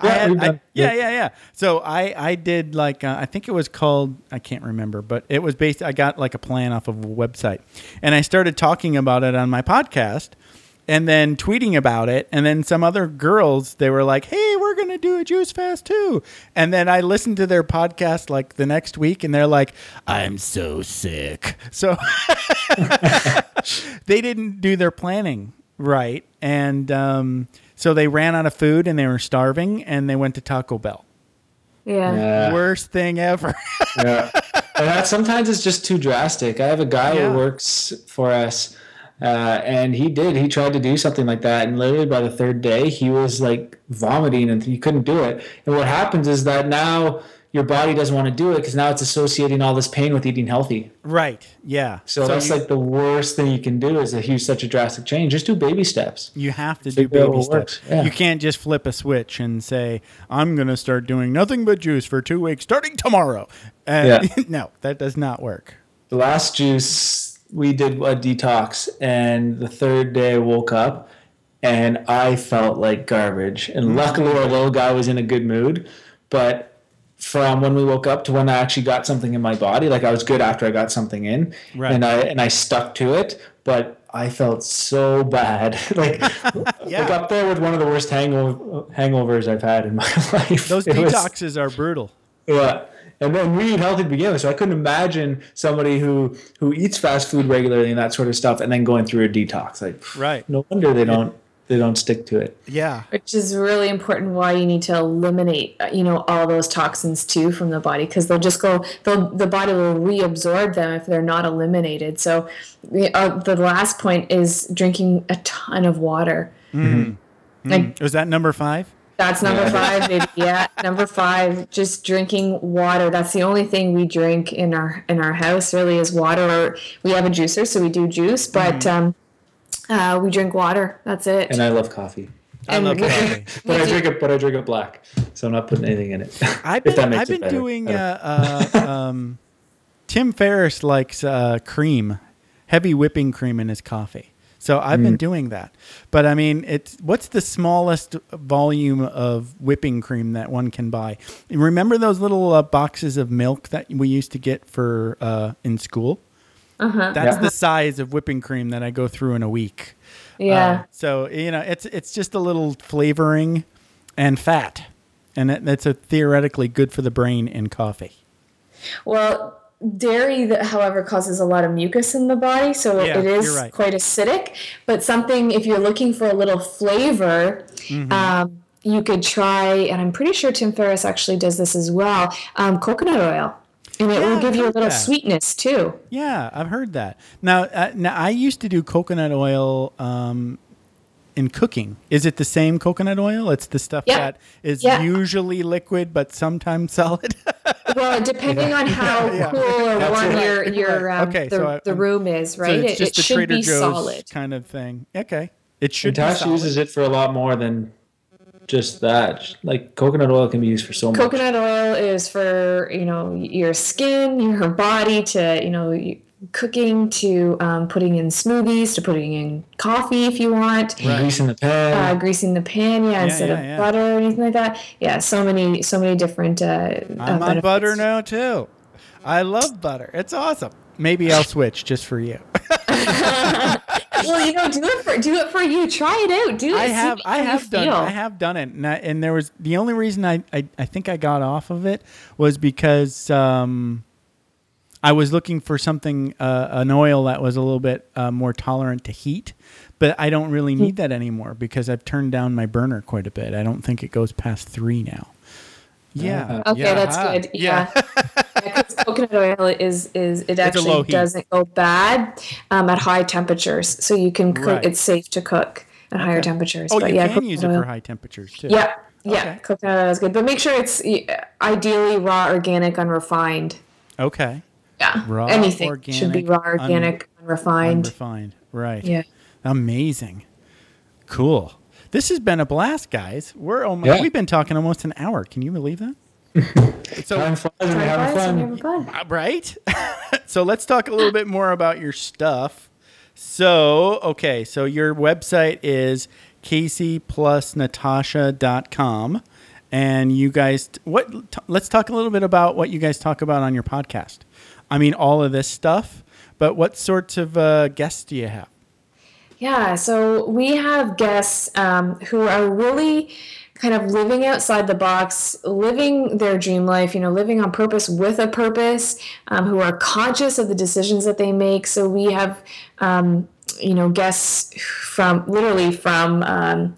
Yeah,
had- I- yeah,
yeah.
yeah, yeah. So I I did like uh, I think it was called I can't remember, but it was based. I got like a plan off of a website, and I started talking about it on my podcast, and then tweeting about it, and then some other girls they were like, "Hey, we're gonna do a juice fast too," and then I listened to their podcast like the next week, and they're like, "I'm so sick," so <laughs> they didn't do their planning right, and um, so they ran out of food and they were starving, and they went to Taco Bell.
Yeah.
Yeah.
Worst thing ever.
yeah. And that sometimes it's just too drastic. I have a guy
Yeah.
who works for us, uh, and he did. He tried to do something like that, and literally by the third day, he was like vomiting, and he couldn't do it. And what happens is that now your body doesn't want to do it because now it's associating all this pain with eating healthy.
right. Yeah.
So, that's
you,
like the worst thing you can do is a huge, such a drastic change. Just do baby steps.
you have to do baby steps.
Yeah.
You can't just flip a switch and say, "I'm going to start doing nothing but juice for two weeks starting tomorrow." And
Yeah. <laughs>
no, that does not work.
the last juice we did a detox and the third day I woke up and i felt like garbage and hmm. luckily our little guy was in a good mood but from when we woke up to when i actually got something in my body like i was good after i got something in
Right.
and i and i stuck to it but i felt so bad <laughs> like <laughs>
Yeah.
like up there with one of the worst hangover, hangovers i've had in my <laughs> life
Those
It was-
detoxes are brutal.
yeah, and then we eat healthy to begin with. So I couldn't imagine somebody who who eats fast food regularly and that sort of stuff, and then going through a detox. Like,
Right.
No wonder they don't they don't stick to it.
Yeah.
which is really important why you need to eliminate uh, you know all those toxins too from the body because they'll just go they'll, the body will reabsorb them if they're not eliminated so the, uh, the last point is drinking a ton of water like
Was that number five?
That's number five baby <laughs> yeah number five just drinking water that's the only thing we drink in our in our house really is water or we have a juicer so we do juice but um uh, we drink water that's it
And I love coffee,
I love coffee. <laughs>
but I drink it. But I drink it black, so I'm not putting anything in it. <laughs>
I've
If that
been,
makes
I've been
better.
doing. Uh, uh, um, Tim Ferriss likes uh, cream, heavy whipping cream in his coffee. So I've
Mm.
been doing that. But I mean, it's what's the smallest volume of whipping cream that one can buy? Remember those little uh, boxes of milk that we used to get for uh, in school? Uh-huh. That's
Yeah.
the size of whipping cream that I go through in a week.
yeah
Uh, so you know, it's it's just a little flavoring and fat, and it, that's a theoretically good for the brain in coffee.
Well, dairy, that, however, causes a lot of mucus in the body, so
Yeah,
it is
right.
quite acidic. But something, if you're looking for a little flavor,
Mm-hmm.
um, you could try, and I'm pretty sure Tim Ferriss actually does this as well um, coconut oil. And it
Yeah,
will give you a little
that.
sweetness too.
Yeah, I've heard that. Now, uh, now I used to do coconut oil um, in cooking. Is it the same coconut oil? It's the stuff
Yeah.
that is
Yeah.
usually liquid but sometimes solid. <laughs>
Well, depending on how
Yeah.
cool or
That's
warm
right.
your your um,
Okay,
the,
so I-
the room is,
So
right?
it's
it
just
it
the
should
Trader
be
Joe's
solid.
kind of thing. Okay, it should.
And
be solid.
uses it for a lot more than just that. Like coconut oil can be used for so much.
coconut oil is for you know your skin your body to you know y- cooking to um, putting in smoothies to putting in coffee if you want
And Greasing the pan.
uh, greasing the pan yeah, instead
yeah,
of
yeah.
butter or anything like that yeah so many so many different uh,
I'm
uh,
on
benefits.
butter now too. I love butter. It's awesome. Maybe I'll switch just for you. <laughs>
well you know do it for do it for you try it out do it
I have I have done
feel.
I have done it and, I, and there was the only reason I, I I think I got off of it was because um I was looking for something uh, an oil that was a little bit uh, more tolerant to heat but I don't really
Hmm.
need that anymore because I've turned down my burner quite a bit I don't think it goes past 3 now yeah
Okay,
yeah,
that's good. Yeah, <laughs> Yeah, 'cause coconut oil is is it actually doesn't go bad um, at high temperatures, so you can cook.
Right.
It's safe to cook at higher temperatures.
Oh,
but
you
yeah,
can use it
coconut
for high temperatures too.
Yeah, yeah,
Okay.
coconut oil is good, but make sure it's uh, ideally raw, organic, unrefined.
Okay.
Yeah,
Raw,
anything should be
organic,
raw,
un-
organic, unrefined.
Unrefined. Right.
Yeah.
Amazing. Cool. This has been a blast, guys. We're almost,
Yeah.
we've been talking almost an hour. Can you believe that? <laughs> so
Time flies when you're having fun.
having fun.
uh, right? <laughs> so let's talk a little bit more about your stuff. So, okay, so your website is caseyplusnatasha.com and you guys what t- let's talk a little bit about what you guys talk about on your podcast. I mean all of this stuff, but what sorts of uh, guests do you have?
Yeah, so we have guests um, who are really kind of living outside the box, living their dream life, you know, living on purpose with a purpose, um, who are conscious of the decisions that they make. So we have, um, you know, guests from literally from um,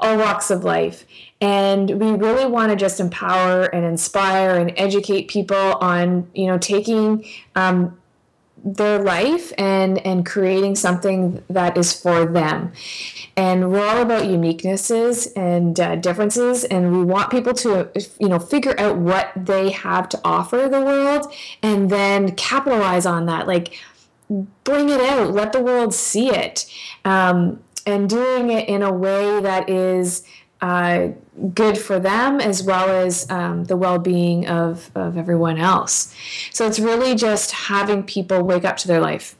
all walks of life. And we really want to just empower and inspire and educate people on, you know, taking um, their life and and creating something that is for them. And we're all about uniquenesses and uh, differences and we want people to you know figure out what they have to offer the world and then capitalize on that. Like bring it out let the world see it um, and doing it in a way that is uh, good for them as well as um, the well-being of, of everyone else so it's really just having people wake up to their life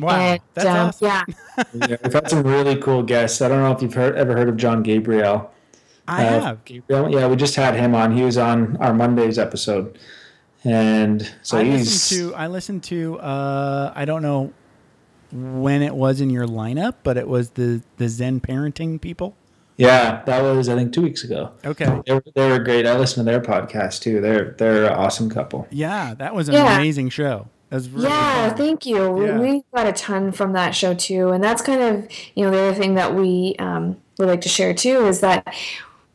Wow,
and
that's
um,
awesome.
yeah <laughs>
Yeah, we've had some really cool guests. I don't know if you've heard, ever heard of John Gabriel.
I
Uh,
have.
Gabriel, yeah, we just had him on. He was on our Mondays episode, and so
I
he's
listened to I listened to uh, I don't know when it was in your lineup, but it was the the Zen parenting people.
Yeah, that was I think two weeks ago.
Okay.
They were, they were great. I listened to their podcast too. They're they're an awesome couple.
Yeah, that was an
Yeah.
amazing show. Really
Yeah,
fun.
thank you. We-
Yeah.
We got a ton from that show too, and that's kind of you know the other thing that we um, would like to share too is that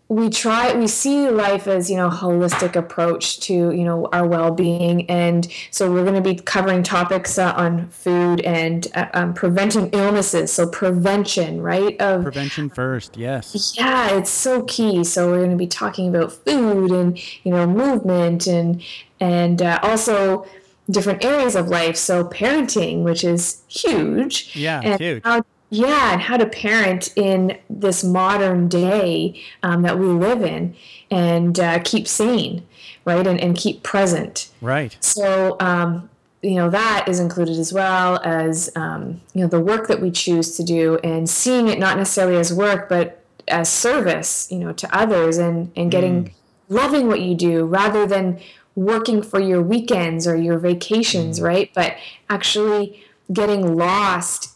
we try we see life as you know holistic approach to you know our well-being and so we're going to be covering topics uh, on food and uh, um, preventing illnesses so prevention right of
Prevention first. Yes.
yeah, it's so key. So we're going to be talking about food and you know movement and and uh, also different areas of life. So parenting, which is huge.
Yeah,
and
huge.
How, yeah, and how to parent in this modern day um, that we live in and uh, keep sane, right, and, and keep present.
Right.
So, um, you know, that is included as well as, um, you know, the work that we choose to do and seeing it not necessarily as work, but as service, you know, to others and, and getting, loving what you do rather than working for your weekends or your vacations, right? But actually getting lost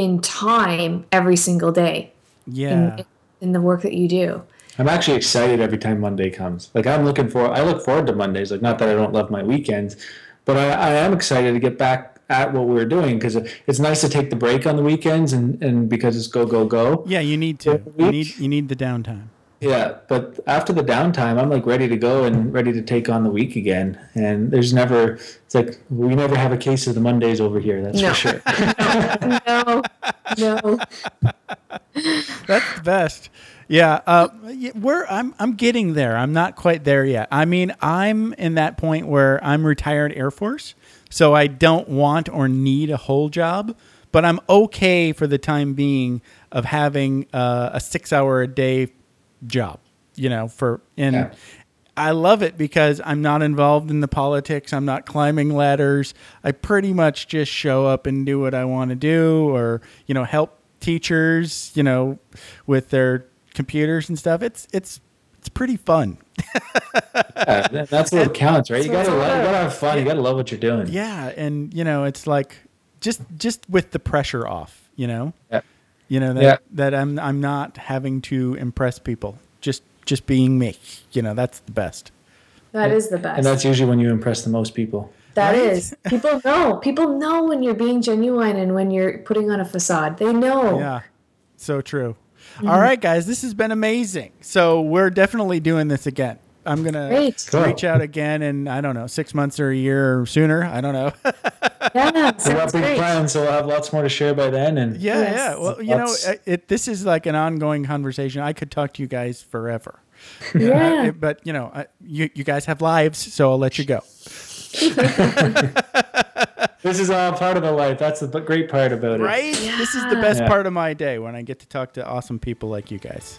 in time every single day
Yeah.
in, in the work that you do.
I'm actually excited every time Monday comes. Like I'm looking for, I look forward to Mondays. Like not that I don't love my weekends, but I, I am excited to get back at what we were doing because it's nice to take the break on the weekends and, and because it's go go go.
yeah, you need to. You need you need the downtime.
Yeah, but after the downtime, I'm like ready to go and ready to take on the week again. And there's never, it's like we never have a case of the Mondays over here. That's
No.
for sure. <laughs>
no, no.
That's the best. Yeah, uh, we're I'm I'm getting there. I'm not quite there yet. I mean, I'm in that point where I'm retired Air Force, so I don't want or need a whole job, but I'm okay for the time being of having uh, a six hour a day job. You know, for and.
Yeah.
I love it because I'm not involved in the politics. I'm not climbing ladders. I pretty much just show up and do what I want to do or, you know, help teachers, you know, with their computers and stuff. It's it's it's pretty fun.
Yeah, that's what counts, right? You gotta, love, you gotta have fun. You gotta love what you're doing.
Yeah, and you know, it's like just just with the pressure off, you know?
Yeah.
You know that
Yeah.
that I'm I'm not having to impress people. Just just being me. You know, that's the best.
That is the best.
And that's usually when you impress the most people.
That
Right?
is. People know. People know when you're being genuine and when you're putting on a facade. They know.
Yeah. So true. Mm-hmm. All right, guys, this has been amazing. So we're definitely doing this again. I'm gonna
Great.
Reach out again in I don't know six months or a year or sooner. I don't know. <laughs>
Yeah,
We got
sounds
big
great.
plans, so we'll have lots more to share by then. And
yeah,
Yes.
yeah. Well, you know,
That's-
it, it, this is like an ongoing conversation. I could talk to you guys forever.
Yeah. <laughs>
Uh, but you know, I, you you guys have lives, so I'll let you go. <laughs>
this is all part of the life. That's the great part about it.
Right? This is the best
Yeah.
part of my day when I get to talk to awesome people like you guys.